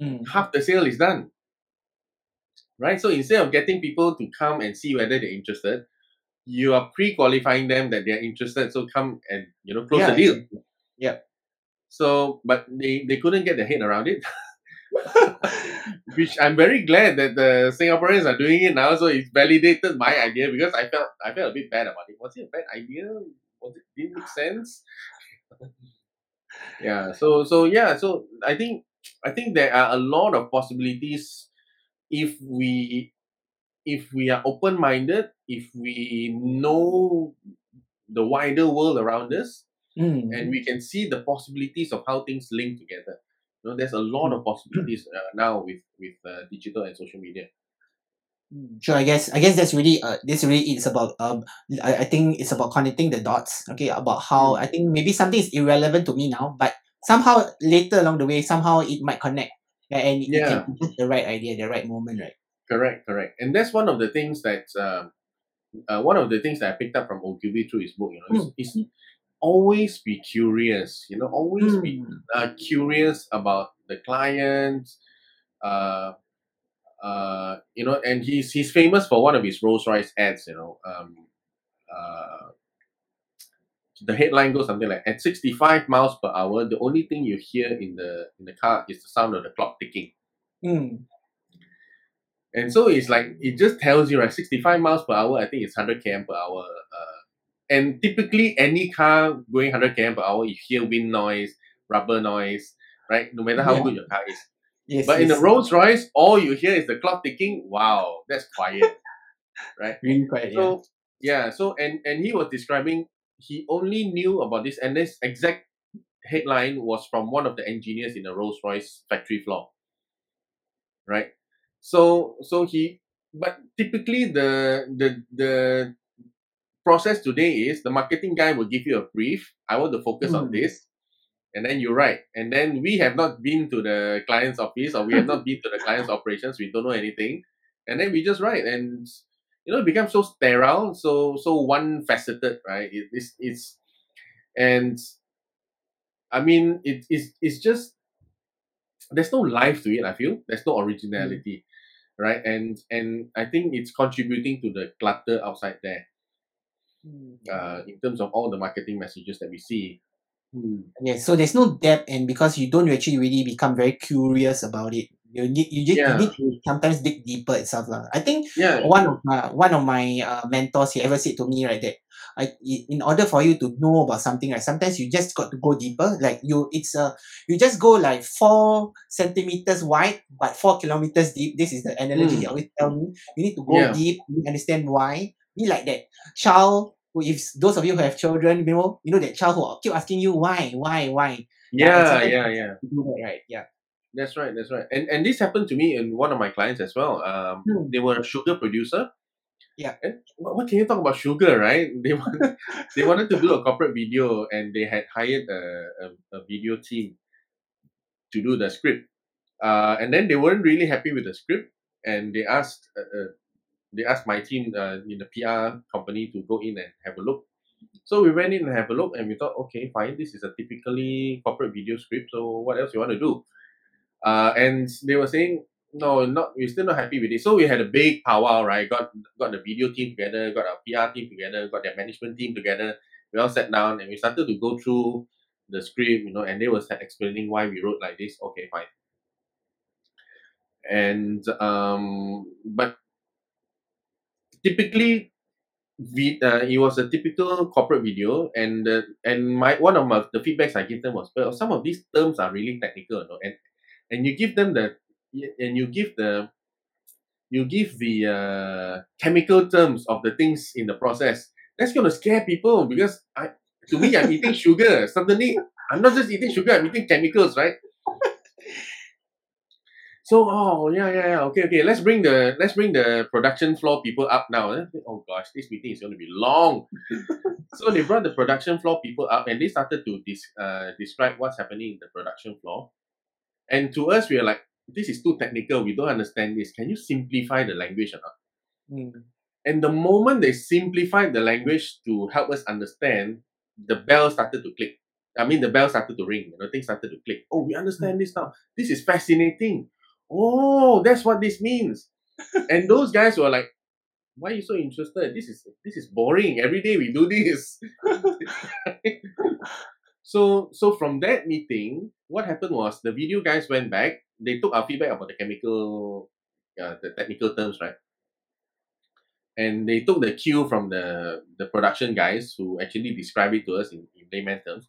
Mm. Half the sale is done. Right? So instead of getting people to come and see whether they're interested, you are pre-qualifying them that they're interested. So come and you know close Yeah, the deal. Yeah. So but they, they couldn't get their head around it. Which I'm very glad that the Singaporeans are doing it now. So it's validated my idea because I felt I felt a bit bad about it. Was it a bad idea? Was it didn't make sense? yeah. So so yeah. So I think I think there are a lot of possibilities if we if we are open minded, if we know the wider world around us, Mm. and we can see the possibilities of how things link together. You know, there's a lot of possibilities uh, now with with uh, digital and social media. Mm, Sure, I guess I guess that's really uh this really is about um I, I think it's about connecting the dots. Okay, about how Mm. I think maybe something is irrelevant to me now, but somehow later along the way, somehow it might connect. Yeah, and it Yeah. can the right idea, the right moment, right? Correct, correct. And that's one of the things that um, uh, one of the things that I picked up from Ogilvy through his book. You know, is, is always be curious. You know, always be Mm. uh, curious about the clients. Uh, uh, you know, and he's he's famous for one of his Rolls Royce ads. You know, um, uh, the headline goes something like, "At 65 miles per hour, the only thing you hear in the in the car is the sound of the clock ticking." Mm. And so it's like it just tells you right, 65 miles per hour. I think it's 100 km per hour. Uh, and typically, any car going 100 km per hour, you hear wind noise, rubber noise, right? No matter how Yeah. good your car is. Yes. But in the. Rolls Royce, all you hear is the clock ticking. Wow, that's quiet, right? really quiet, yeah. So yeah, so and and he was describing he only knew about this, and this exact headline was from one of the engineers in the Rolls Royce factory floor, right? So so he, but typically the the the process today is the marketing guy will give you a brief. I want to focus on Mm. this, and then you write. And then we have not been to the client's office or we have not been to the client's operations. We don't know anything, and then we just write, and you know it becomes so sterile, so so one faceted, right? It, it's it's and I mean it, it's it's just there's no life to it. I feel there's no originality, right? And and I think it's contributing to the clutter outside there Mm. uh, in terms of all the marketing messages that we see. Hmm. Yes, so there's no depth, and because you don't actually really become very curious about it, you need you, just, Yeah. you need to sometimes dig deeper itself. lah. I think Yeah, one of my one of my uh, mentors he ever said to me right that I, in order for you to know about something, right, sometimes you just got to go deeper. Like you, it's a, you just go like four centimeters wide, but four kilometers deep. This is the analogy Mm. they always tell me. You need to go Yeah. deep, understand why. Be like that child. Who, if those of you who have children, you know, you know that child who keep asking you why, why, why. Yeah, Yeah, yeah, that, right? Yeah. That's right. That's right. And and this happened to me and one of my clients as well. Um, Hmm. they were a sugar producer. Yeah. And what, can you talk about sugar, right? They want, they wanted to do a corporate video and they had hired a, a, a video team to do the script. Uh, and then they weren't really happy with the script and they asked uh, uh, they asked my team uh, in the PR company to go in and have a look. So we went in and have a look and we thought, okay, fine, this is a typically corporate video script. So what else you want to do? Uh, and they were saying, no, not we're still not happy with it. So we had a big powwow, right? Got got the video team together, got our PR team together, got their management team together. We all sat down and we started to go through the script, you know, and they were explaining why we wrote like this. Okay, fine. And um, but typically we, uh, it was a typical corporate video and uh, and my one of my the feedbacks I give them was well some of these terms are really technical you know, and and you give them the and you give the you give the uh, chemical terms of the things in the process. That's going to scare people because I to me I'm eating sugar. Suddenly I'm not just eating sugar I'm eating chemicals right? So oh yeah yeah yeah. Okay okay. Let's bring the let's bring the production floor people up now eh? oh gosh this meeting is going to be long. So they brought the production floor people up and they started to dis- uh, describe what's happening in the production floor. And to us we are like this is too technical we don't understand this can you simplify the language or not Mm. and the moment they simplified the language to help us understand the bell started to click I mean, the bell started to ring. You know, things started to click. Oh, we understand this now. This is fascinating. Oh, that's what this means. and those guys were like, "Why are you so interested? This is this is boring. Every day we do this." so so from that meeting, what happened was the video guys went back. They took our feedback about the chemical, uh, the technical terms, right? And they took the cue from the the production guys who actually described it to us in, in layman terms.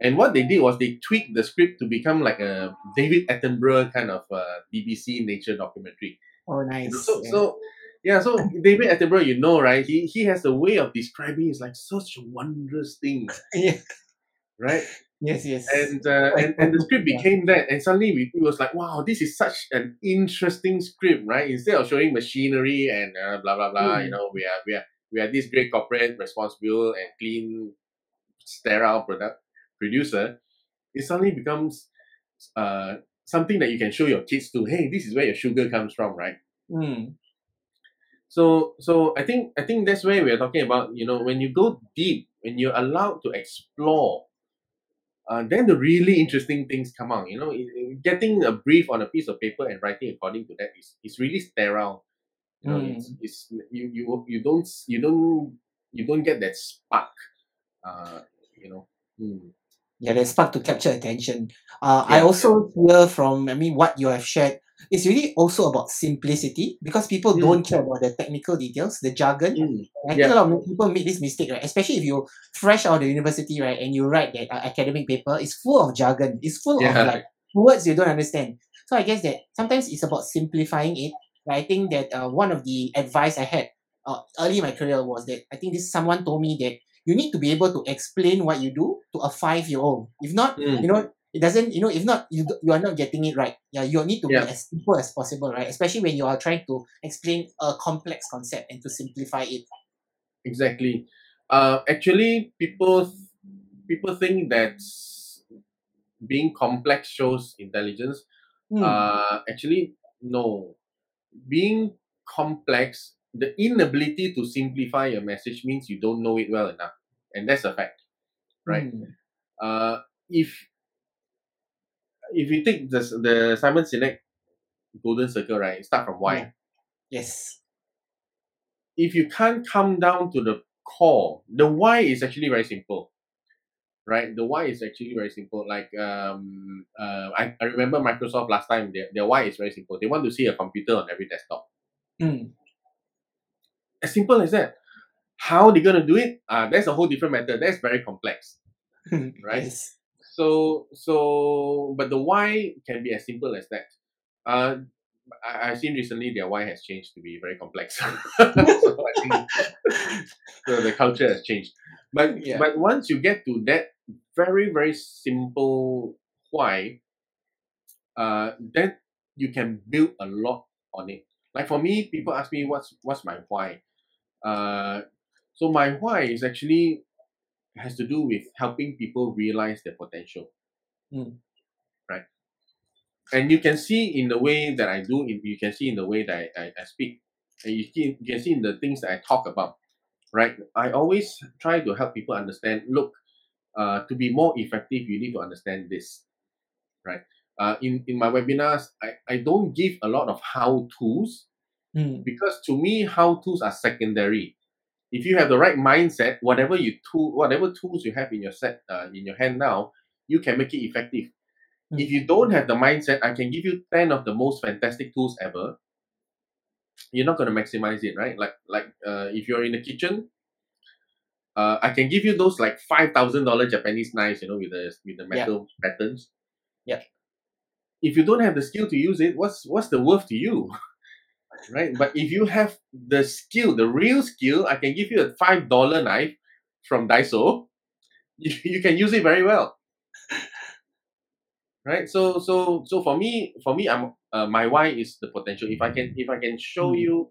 And what they did was they tweaked the script to become like a David Attenborough kind of uh, BBC nature documentary. Oh, nice. So yeah. so yeah, so David Attenborough, you know, right? He he has a way of describing it's like such wondrous things, yeah. right? Yes, yes. And uh, and and the script Yeah. became that, and suddenly we, it was like, wow, this is such an interesting script, right? Instead of showing machinery and uh, blah blah blah, you Mm. know, we are we are we are this great corporate, responsible and clean, sterile product producer. It suddenly becomes uh something that you can show your kids to. Hey, this is where your sugar comes from, right? Mm. So so I think I think that's where we are talking about. You know, when you go deep, when you're allowed to explore, uh, then the really interesting things come out. You know, i- i- getting a brief on a piece of paper and writing according to that is is really sterile. You know, it's, it's you you you don't you don't you don't get that spark. Uh, you know. Hmm. Yeah, there's spark to capture attention. Uh, I also hear from, I mean, what you have shared. It's really also about simplicity because people Mm. don't care about the technical details, the jargon. Mm. I Yeah. think a lot of people make this mistake, right? Especially if you fresh out of the university, right, and you write that uh, academic paper, it's full of jargon. It's full of like words you don't understand. So I guess that sometimes it's about simplifying it. But I think that uh, one of the advice I had uh, early in my career was that I think this someone told me that you need to be able to explain what you do to a five year old. If not, Mm. you know, it doesn't, you know, if not, you, you are not getting it right. Yeah, you need to Yeah. be as simple as possible, right? Especially when you are trying to explain a complex concept and to simplify it. Exactly. Uh, actually, people people think that being complex shows intelligence. Hmm. Uh, actually, no. Being complex, the inability to simplify a message means you don't know it well enough, and that's a fact. right. Hmm. Uh, if if you take the the Simon Sinek golden circle, right? Start from why. Yeah. Yes. if you can't come down to the core, the why is actually very simple. Right? The why is actually very simple. Like um uh I, I remember Microsoft last time their, their why is very simple. They want to see a computer on every desktop. Hmm. As simple as that. How they're gonna do it? Uh, that's a whole different matter. That's very complex. Right. Yes. So so but the why can be as simple as that. Uh I, I've seen recently their why has changed to be very complex. so think so the culture has changed. But Yeah. but once you get to that very, very simple why, uh then you can build a lot on it. Like for me, people ask me what's what's my why. Uh so my why is actually has to do with helping people realize their potential. Mm. Right. And you can see in the way that I do, you can see in the way that I, I, I speak, and you, see, you can see in the things that I talk about. Right. I always try to help people understand look, uh, to be more effective, you need to understand this. Right. Uh, in, in my webinars, I, I don't give a lot of how to's Mm. because to me how tools are secondary if you have the right mindset whatever you tool whatever tools you have in your set uh, in your hand now you can make it effective Mm. if you don't have the mindset i can give you 10 of the most fantastic tools ever you're not going to maximize it right like like uh, if you're in the kitchen uh, i can give you those like $5000 japanese knives you know with the with the Yeah. metal patterns Yeah. if you don't have the skill to use it what's what's the worth to you right? But if you have the skill, the real skill, I can give you a five dollar knife from Daiso. You, you can use it very well, right? So so so for me, for me, I'm uh, my why is the potential. If I can if I can show Mm. you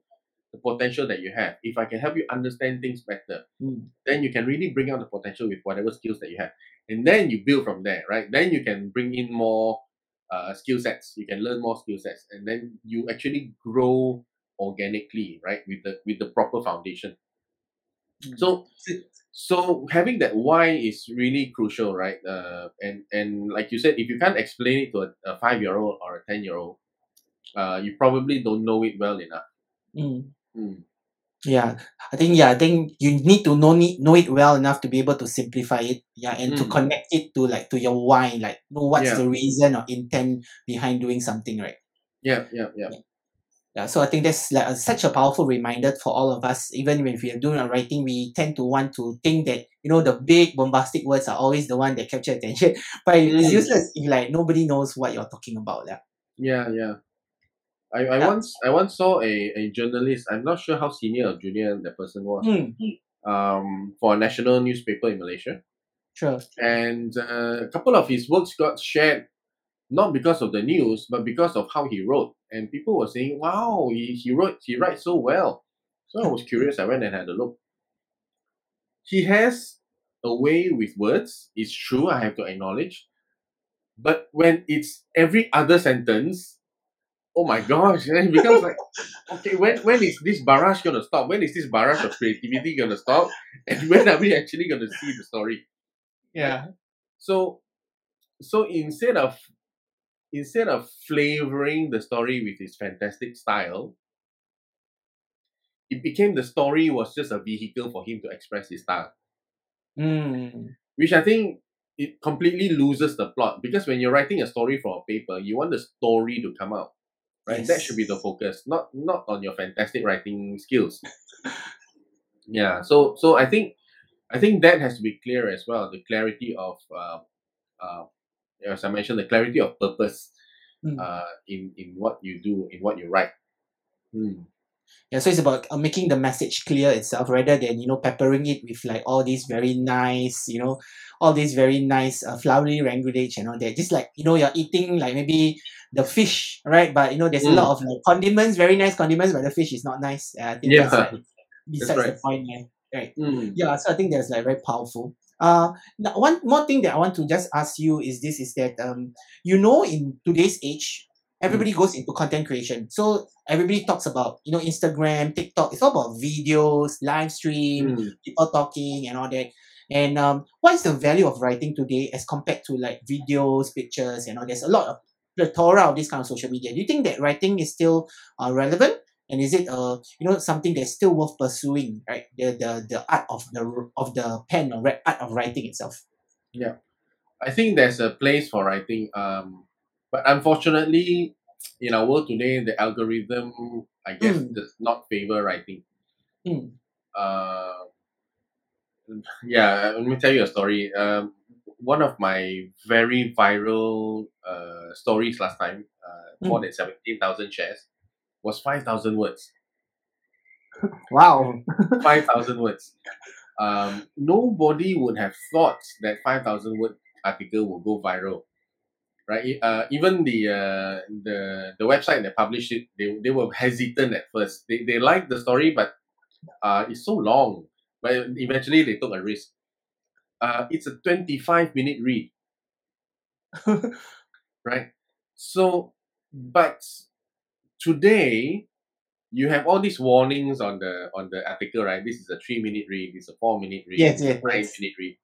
the potential that you have, if I can help you understand things better, Mm. then you can really bring out the potential with whatever skills that you have, and then you build from there, right? Then you can bring in more uh, skill sets. You can learn more skill sets, and then you actually grow organically, right? With the with the proper foundation. Mm. So so having that why is really crucial, right? Uh, and and like you said, if you can't explain it to a, a five year old or a ten year old, uh, you probably don't know it well enough. Mm. Mm. Yeah, I think yeah, I think you need to know it know it well enough to be able to simplify it. Yeah, and to Mm. connect it to like to your why, like know what's Yeah. the reason or intent behind doing something, right? Yeah, yeah, yeah. Yeah, so I think that's like a, such a powerful reminder for all of us. Even when we are doing our writing, we tend to want to think that you know the big bombastic words are always the one that capture attention, but it's Mm. useless if like nobody knows what you're talking about. Yeah. Yeah, yeah. I, I Yeah. once I once saw a, a journalist, I'm not sure how senior or junior the person was, Hmm. um, for a national newspaper in Malaysia. Sure. And uh, a couple of his works got shared not because of the news, but because of how he wrote. And people were saying, Wow, he, he wrote he writes so well. So I was curious, I went and had a look. He has a way with words, it's true, I have to acknowledge. But when it's every other sentence, oh my gosh, then it becomes like, okay, when when is this barrage gonna stop? When is this barrage of creativity gonna stop? And when are we actually gonna see the story? Yeah. So so instead of instead of flavoring the story with his fantastic style, it became the story was just a vehicle for him to express his style. Mm. Which I think it completely loses the plot because when you're writing a story for a paper, you want the story to come out. Right? That should be the focus, not not on your fantastic writing skills. yeah. So so I think I think that has to be clear as well. The clarity of uh, uh, as I mentioned, the clarity of purpose Mm. uh, in in what you do, in what you write. Hmm. Yeah, so it's about uh, making the message clear itself rather than you know peppering it with like all these very nice, you know, all these very nice uh, flowery language and all that. Just like you know, you're eating like maybe the fish, right? But you know, there's a lot of like condiments, very nice condiments, but the fish is not nice. Uh, I think that's Yeah. like besides right. the point, man. Right. Hmm. Yeah, so I think that's like very powerful. Uh, now one more thing that I want to just ask you is this: is that um, you know, in today's age, everybody goes into content creation. So everybody talks about you know Instagram, TikTok. It's all about videos, live stream, Hmm. people talking, and all that. And um, what is the value of writing today as compared to like videos, pictures, and all? There's a lot of plethora of this kind of social media. Do you think that writing is still uh, relevant? And is it uh you know something that's still worth pursuing, right? The the the art of the of the pen or art of writing itself. Yeah, I think there's a place for writing. Um, but unfortunately, in our world today, the algorithm, I guess, Mm. does not favor writing. Mm. Uh, yeah, let me tell you a story. Um, one of my very viral uh, stories last time, uh, more than 17,000 shares, was 5,000 words. Wow. 5,000 words. Um, nobody would have thought that 5,000 word article will go viral. Right? Uh, even the uh, the the website that published it, they, they were hesitant at first. They, they liked the story, but uh, it's so long. But eventually they took a risk. Uh, it's a 25 minute read. right? So, but today you have all these warnings on the on the article, right? This is a three minute read, this is a four minute read, Yes, yes, nine yes. minute read.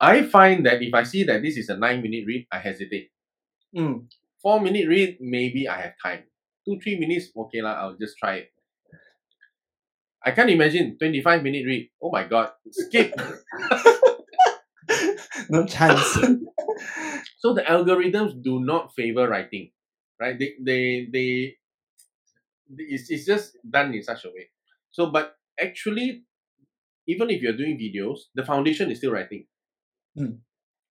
I find that if I see that this is a nine minute read, I hesitate. Mm. Four minute read, maybe I have time. Two, three minutes, okay lah, I'll just try it. I can't imagine 25 minute read. Oh my god, skip. No chance. so the algorithms do not favor writing, right? They they they it's, it's just done in such a way. So, but actually, even if you're doing videos, the foundation is still writing, Mm.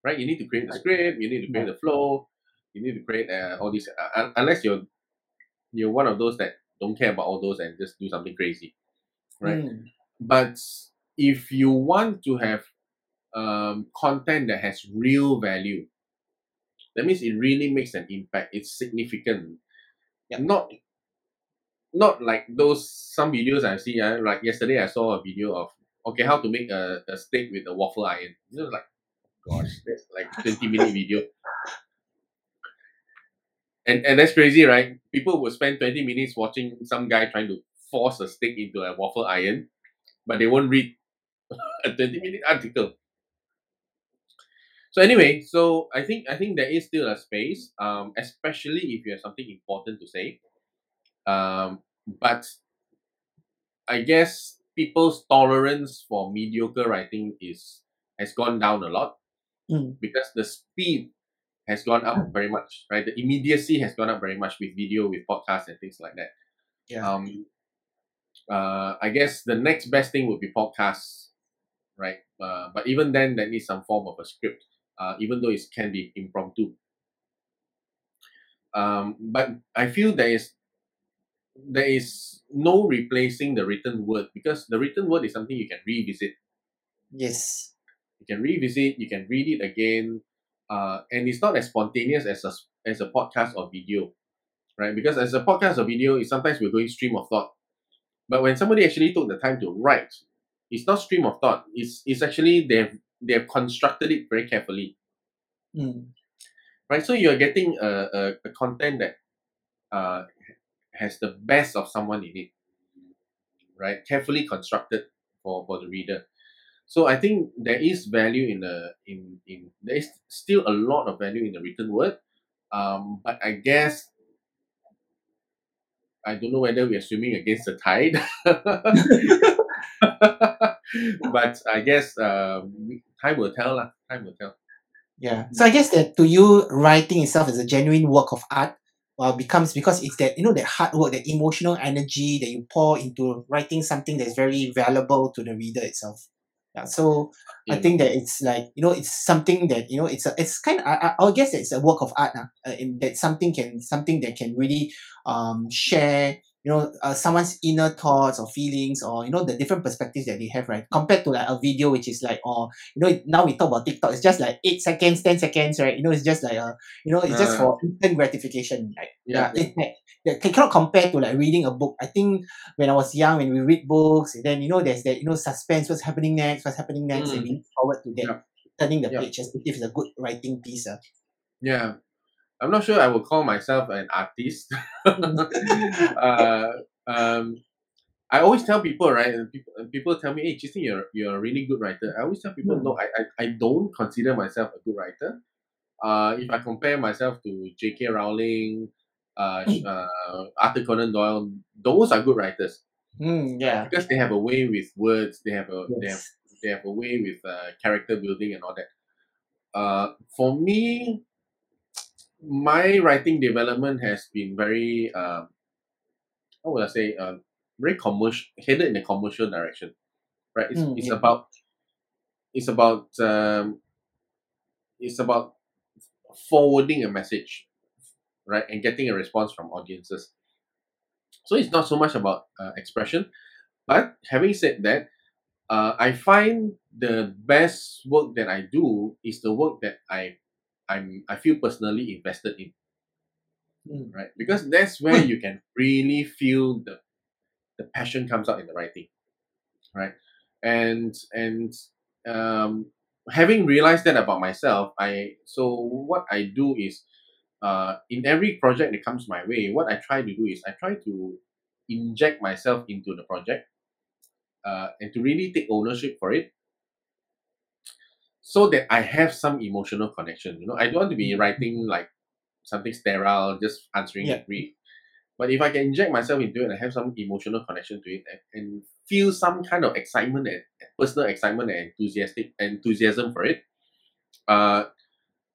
right? You need to create the script, you need to create the flow, you need to create uh, all these. Uh, unless you're you're one of those that don't care about all those and just do something crazy, right? Mm. But if you want to have um, content that has real value, that means it really makes an impact. It's significant. Yeah. Not not like those some videos I see. Uh, like yesterday, I saw a video of okay how to make a, a steak with a waffle iron. It was like, gosh, that's like twenty minute video. And and that's crazy, right? People will spend twenty minutes watching some guy trying to force a stick into a waffle iron, but they won't read a twenty minute article. So anyway, so I think I think there is still a space, um, especially if you have something important to say. Um, but I guess people's tolerance for mediocre writing is has gone down a lot Mm. because the speed has gone up very much, right? The immediacy has gone up very much with video, with podcasts, and things like that. Yeah. Um, uh, I guess the next best thing would be podcasts, right? Uh, but even then, that needs some form of a script, uh, even though it can be impromptu. Um, but I feel there is there is no replacing the written word because the written word is something you can revisit. Yes. You can revisit, you can read it again, uh, and it's not as spontaneous as a as a podcast or video, right? Because as a podcast or video, it's sometimes we're going stream of thought, but when somebody actually took the time to write, it's not stream of thought. It's it's actually they've they've constructed it very carefully, Mm. right? So you're getting a a, a content that uh has the best of someone in it, right? Carefully constructed for for the reader. So I think there is value in the in in there is still a lot of value in the written word, um, but I guess I don't know whether we are swimming against the tide. but I guess um, time will tell lah. Time will tell. Yeah. So I guess that to you, writing itself is a genuine work of art. Well, becomes because it's that you know that hard work, that emotional energy that you pour into writing something that's very valuable to the reader itself. Yeah. So I think that it's like you know it's something that you know it's a it's kind of I, I, I'll guess it's a work of art uh, in that something can something that can really um share you know uh, someone's inner thoughts or feelings or you know the different perspectives that they have right compared to like a video which is like or you know now we talk about TikTok it's just like eight seconds ten seconds right you know it's just like a you know it's just Uh. for instant gratification right Yeah. yeah, it's like can- cannot compare to like reading a book. I think when I was young, when we read books, then you know there's that you know suspense, what's happening next, what's happening next, and Mm. we look forward to that, Yeah. turning the Yeah. page as if it's a good writing piece. Uh. Yeah. I'm not sure I would call myself an artist. uh, um, I always tell people, right? and People, and people tell me, "Hey, Justin, you're you're a really good writer." I always tell people, Mm. no, I, I I don't consider myself a good writer. Uh, if I compare myself to J.K. Rowling, uh, uh, Arthur Conan Doyle, those are good writers Mm, yeah. because they have a way with words. They have a they have they have a way with uh, character building and all that. Uh, for me, my writing development has been very, uh, how would I say, uh, very commercial, headed in a commercial direction. right? It's, Mm, it's yeah. about it's about um, it's about forwarding a message, right, and getting a response from audiences. So it's not so much about uh, expression, but having said that, uh, I find the best work that I do is the work that I I'm I feel personally invested in, Mm. right? Because that's where you can really feel the the passion comes out in the writing, right? And and um, having realized that about myself, I so what I do is uh, in every project that comes my way, what I try to do is I try to inject myself into the project uh, and to really take ownership for it so that I have some emotional connection. You know, I don't want to be Mm. writing like something sterile, just answering Yeah. a brief. But if I can inject myself into it and have some emotional connection to it and, and feel some kind of excitement and personal excitement and enthusiastic enthusiasm for it, uh,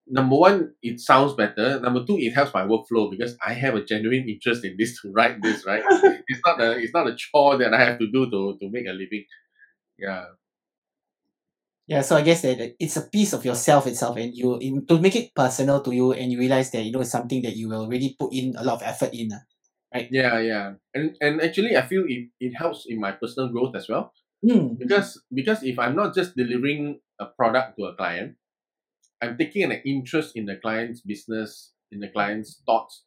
number one, it sounds better. Number two, it helps my workflow because I have a genuine interest in this to write this, right? it's not a it's not a chore that I have to do to, to make a living. Yeah. Yeah, so I guess that it's a piece of yourself itself, and you in, to make it personal to you, and you realize that you know it's something that you will really put in a lot of effort in. ah. Yeah, yeah. And and actually I feel it, it helps in my personal growth as well. Mm. Because because if I'm not just delivering a product to a client, I'm taking an interest in the client's business, in the client's thoughts.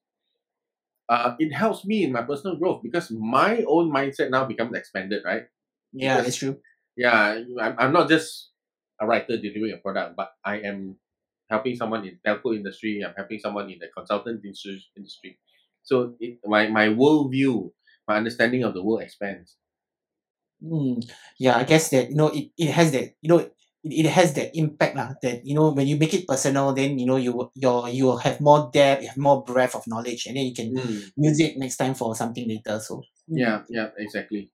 Uh, it helps me in my personal growth because my own mindset now becomes expanded, right? Yeah, Because- that's true. Yeah, I'm, I'm not just a writer delivering a product, but I am helping someone in telco industry. I'm helping someone in the consultant industry. industry. So it, my my worldview, my understanding of the world expands. Mm. Yeah, I guess that you know it, it has that you know it, it has that impact lah. That you know when you make it personal, then you know you will- your you will have more depth, you have more breadth of knowledge, and then you can Mm. use it next time for something later. So mm. Yeah, yeah, exactly.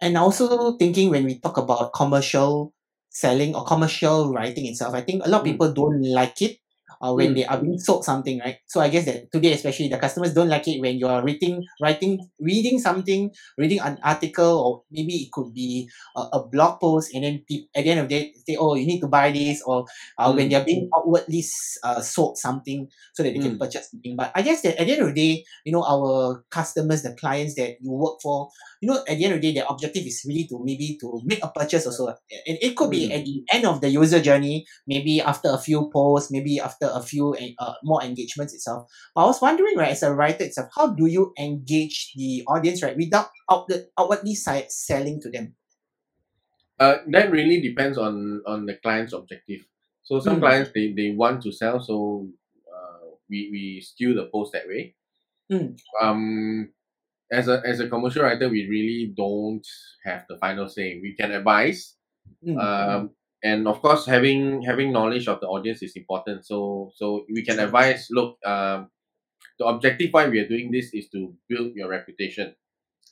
and also thinking when we talk about commercial selling or commercial writing itself, I think a lot of Mm. people don't like it uh, when Mm. they are being sold something, right? So I guess that today, especially the customers don't like it when you are reading, writing, reading something, reading an article, or maybe it could be a, a blog post, and then pe- at the end of the day, say, "Oh, you need to buy this," or uh, when Mm. they are being outwardly uh, sold something so that they can Mm. purchase something. But I guess that at the end of the day, you know, our customers, the clients that you work for, you know, at the end of the day, their objective is really to maybe to make a purchase also. And it could be Mm. at the end of the user journey, maybe after a few posts, maybe after a few uh, more engagements itself. But I was wondering, right, as a writer itself, how do you engage the audience, right, without outward, outwardly si- selling to them? Uh, that really depends on on the client's objective. So some Mm. clients they, they want to sell, so uh, we we skew the post that way. Mm. Um, as a as a commercial writer, we really don't have the final say. We can advise, Mm. um, and of course, having having knowledge of the audience is important. So so we can advise. Look, um, the objective why we are doing this is to build your reputation.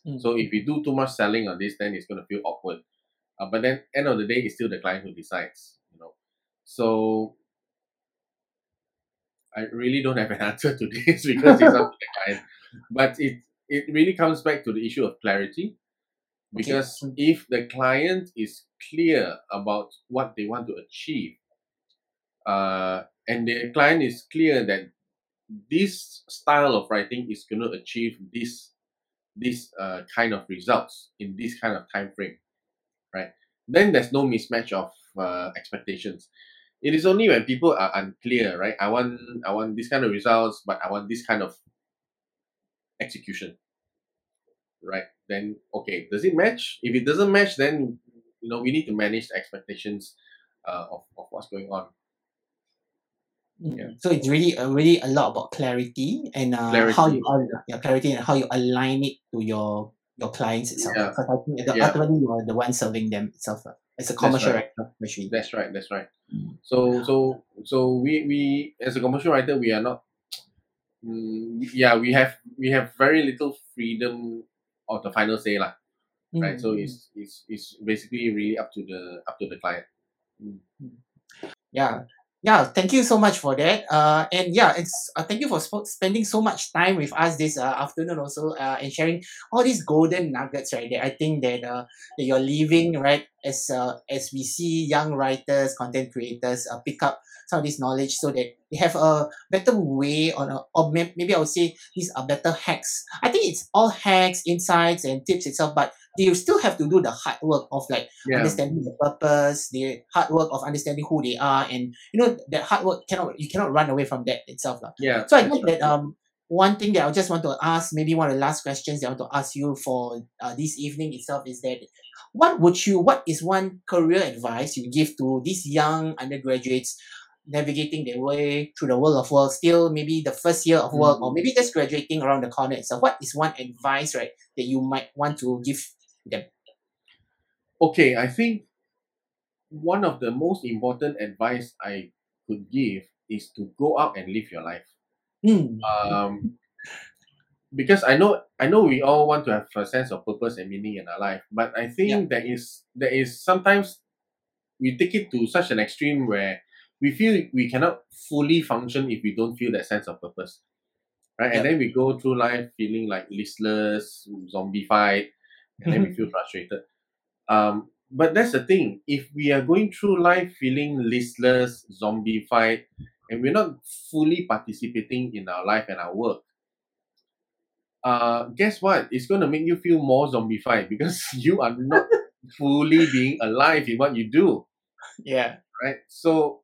Mm. So if we do too much selling on this, then it's going to feel awkward. Uh, but then end of the day, it's still the client who decides. You know, so I really don't have an answer to this because it's up to the client. But it it really comes back to the issue of clarity. Okay. Because Mm. if the client is clear about what they want to achieve, uh, and the client is clear that this style of writing is going to achieve this this uh, kind of results in this kind of time frame, right? Then there's no mismatch of uh, expectations. It is only when people are unclear, right? I want I want this kind of results, but I want this kind of execution, right? Then okay, does it match? If it doesn't match, then you know we need to manage the expectations uh, of, of what's going on. Mm. Yeah. So it's really uh, really a lot about clarity and uh, how you Clarity. al- yeah, clarity and how you align it to your your clients itself. Yeah. Because I think that Yeah. ultimately you are the one serving them itself uh, as a That's commercial right. writer, especially. That's right. That's right. Mm. So so so we we as a commercial writer we are not. Mm, yeah, we have we have very little freedom of the final say lah. Right. So Mm. it's it's it's basically really up to the up to the client. Mm. Yeah. Yeah, thank you so much for that. Uh, and yeah, it's uh, thank you for sp- spending so much time with us this uh, afternoon also uh, and sharing all these golden nuggets, right? That I think that uh, that you're leaving right as uh, as we see young writers, content creators uh, pick up some of this knowledge so that they have a better way on a, or may, maybe I would say these are better hacks. I think it's all hacks, insights, and tips itself, but they still have to do the hard work of like Yeah. understanding the purpose, the hard work of understanding who they are, and you know that hard work cannot you cannot run away from that itself. lah. Yeah. So I think that um one thing that I just want to ask, maybe one of the last questions that I want to ask you for uh, this evening itself is that what would you what is one career advice you give to these young undergraduates navigating their way through the world of work, still maybe the first year of work, or Mm. maybe just graduating around the corner itself? What is one advice, right, that you might want to give them? Okay, I think one of the most important advice I could give is to go out and live your life. Hmm. Um, because I know I know we all want to have a sense of purpose and meaning in our life, but I think Yeah. there is there is sometimes we take it to such an extreme where we feel we cannot fully function if we don't feel that sense of purpose. Right? And then we go through life feeling like listless, zombified, and then we feel frustrated. Um, but that's the thing. If we are going through life feeling listless, zombified, and we're not fully participating in our life and our work, uh, guess what? It's going to make you feel more zombified because you are not fully being alive in what you do, yeah. right? So,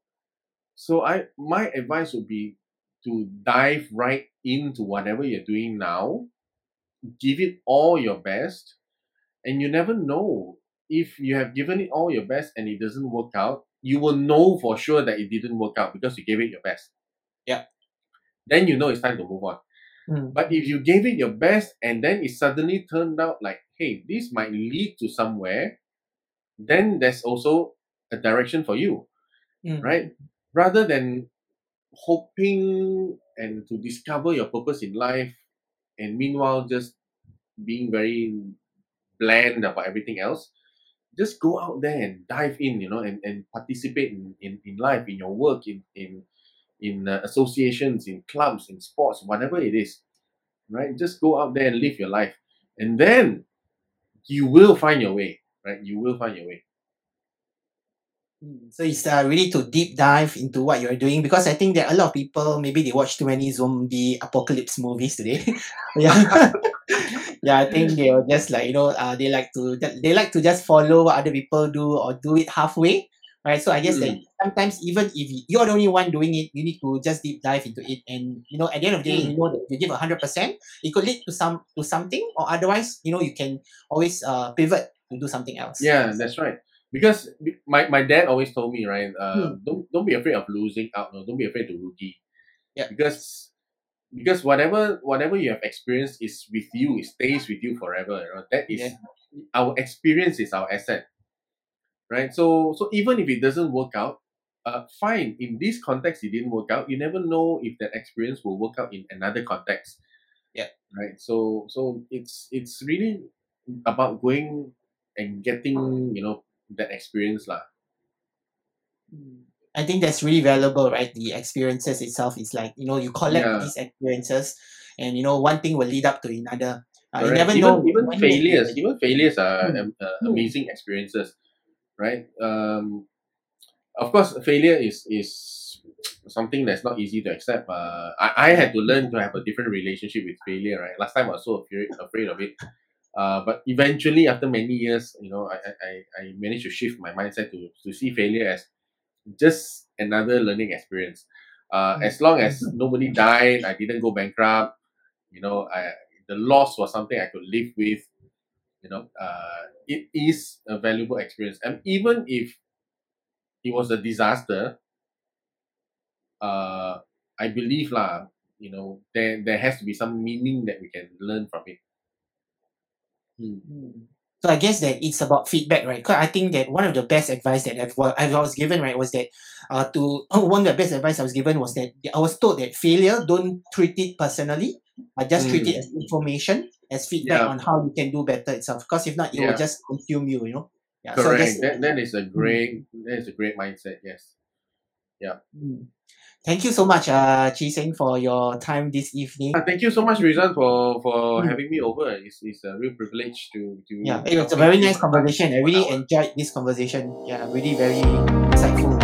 so I my advice would be to dive right into whatever you're doing now, give it all your best, and you never know if you have given it all your best and it doesn't work out. You will know for sure that it didn't work out because you gave it your best. Yeah. Then you know it's time to move on. Hmm. But if you gave it your best and then it suddenly turned out like, hey, this might lead to somewhere, then there's also a direction for you, Hmm. right? Rather than hoping and to discover your purpose in life and meanwhile just being very bland about everything else, just go out there and dive in, you know, and, and participate in, in, in life, in your work, in, in in uh, associations, in clubs, in sports, whatever it is, right? Just go out there and live your life, and then you will find your way, right? You will find your way. Mm, So it's uh, really to deep dive into what you're doing because I think that a lot of people maybe they watch too many zombie apocalypse movies today. yeah, yeah. I think they are just like you know uh, they like to they like to just follow what other people do or do it halfway, right? So I guess that sometimes even if you're the only one doing it, you need to just deep dive into it, and you know at the end of the day, Mm. you know that you give hundred percent, it could lead to some to something, or otherwise, you know, you can always uh pivot to do something else. Yeah, that's right. Because my, my dad always told me, right? Uh, Hmm. Don't don't be afraid of losing out. No, don't be afraid to rookie. Yeah. Because because whatever whatever you have experienced is with you. It stays with you forever. You know? That is Yeah. our experience is our asset, right? So so even if it doesn't work out, uh, fine. In this context, it didn't work out. You never know if that experience will work out in another context. Yeah. Right. So so it's it's really about going and getting you know that experience lah. Mm. I think that's really valuable, right? The experiences itself is like, you know, you collect Yeah. these experiences and, you know, one thing will lead up to another. Uh, you never even know. even when you- failures, even failures are Hmm. um, uh, Hmm. amazing experiences, right? Um, of course, failure is is something that's not easy to accept. Uh, I, I had to learn to have a different relationship with failure, right? Last time I was so afraid afraid of it. Uh, but eventually, after many years, you know, I, I, I- I managed to shift my mindset to, to see failure as just another learning experience. Uh, Mm. as long as nobody died, I didn't go bankrupt, you know, I, the loss was something I could live with, you know, uh, it is a valuable experience. And even if it was a disaster, uh, I believe lah, you know, there, there has to be some meaning that we can learn from it. Hmm. Mm. So I guess that it's about feedback, right? Because I think that one of the best advice that I've, well, I was given, right, was that uh, to oh, one of the best advice I was given was that I was told that failure don't treat it personally, but just treat it as information, as feedback Yeah. on how you can do better itself. Because if not, it Yeah. will just consume you, you know. Yeah, so Correct. that's- that, that is a great that is a great mindset. Yes. Mm. Thank you so much, uh, Chee Seng, for your time this evening. Uh, thank you so much, Rizan, for for Mm. having me over. It's, it's a real privilege to to. Yeah, it was a very nice conversation. I really enjoyed this conversation. Yeah, really very insightful.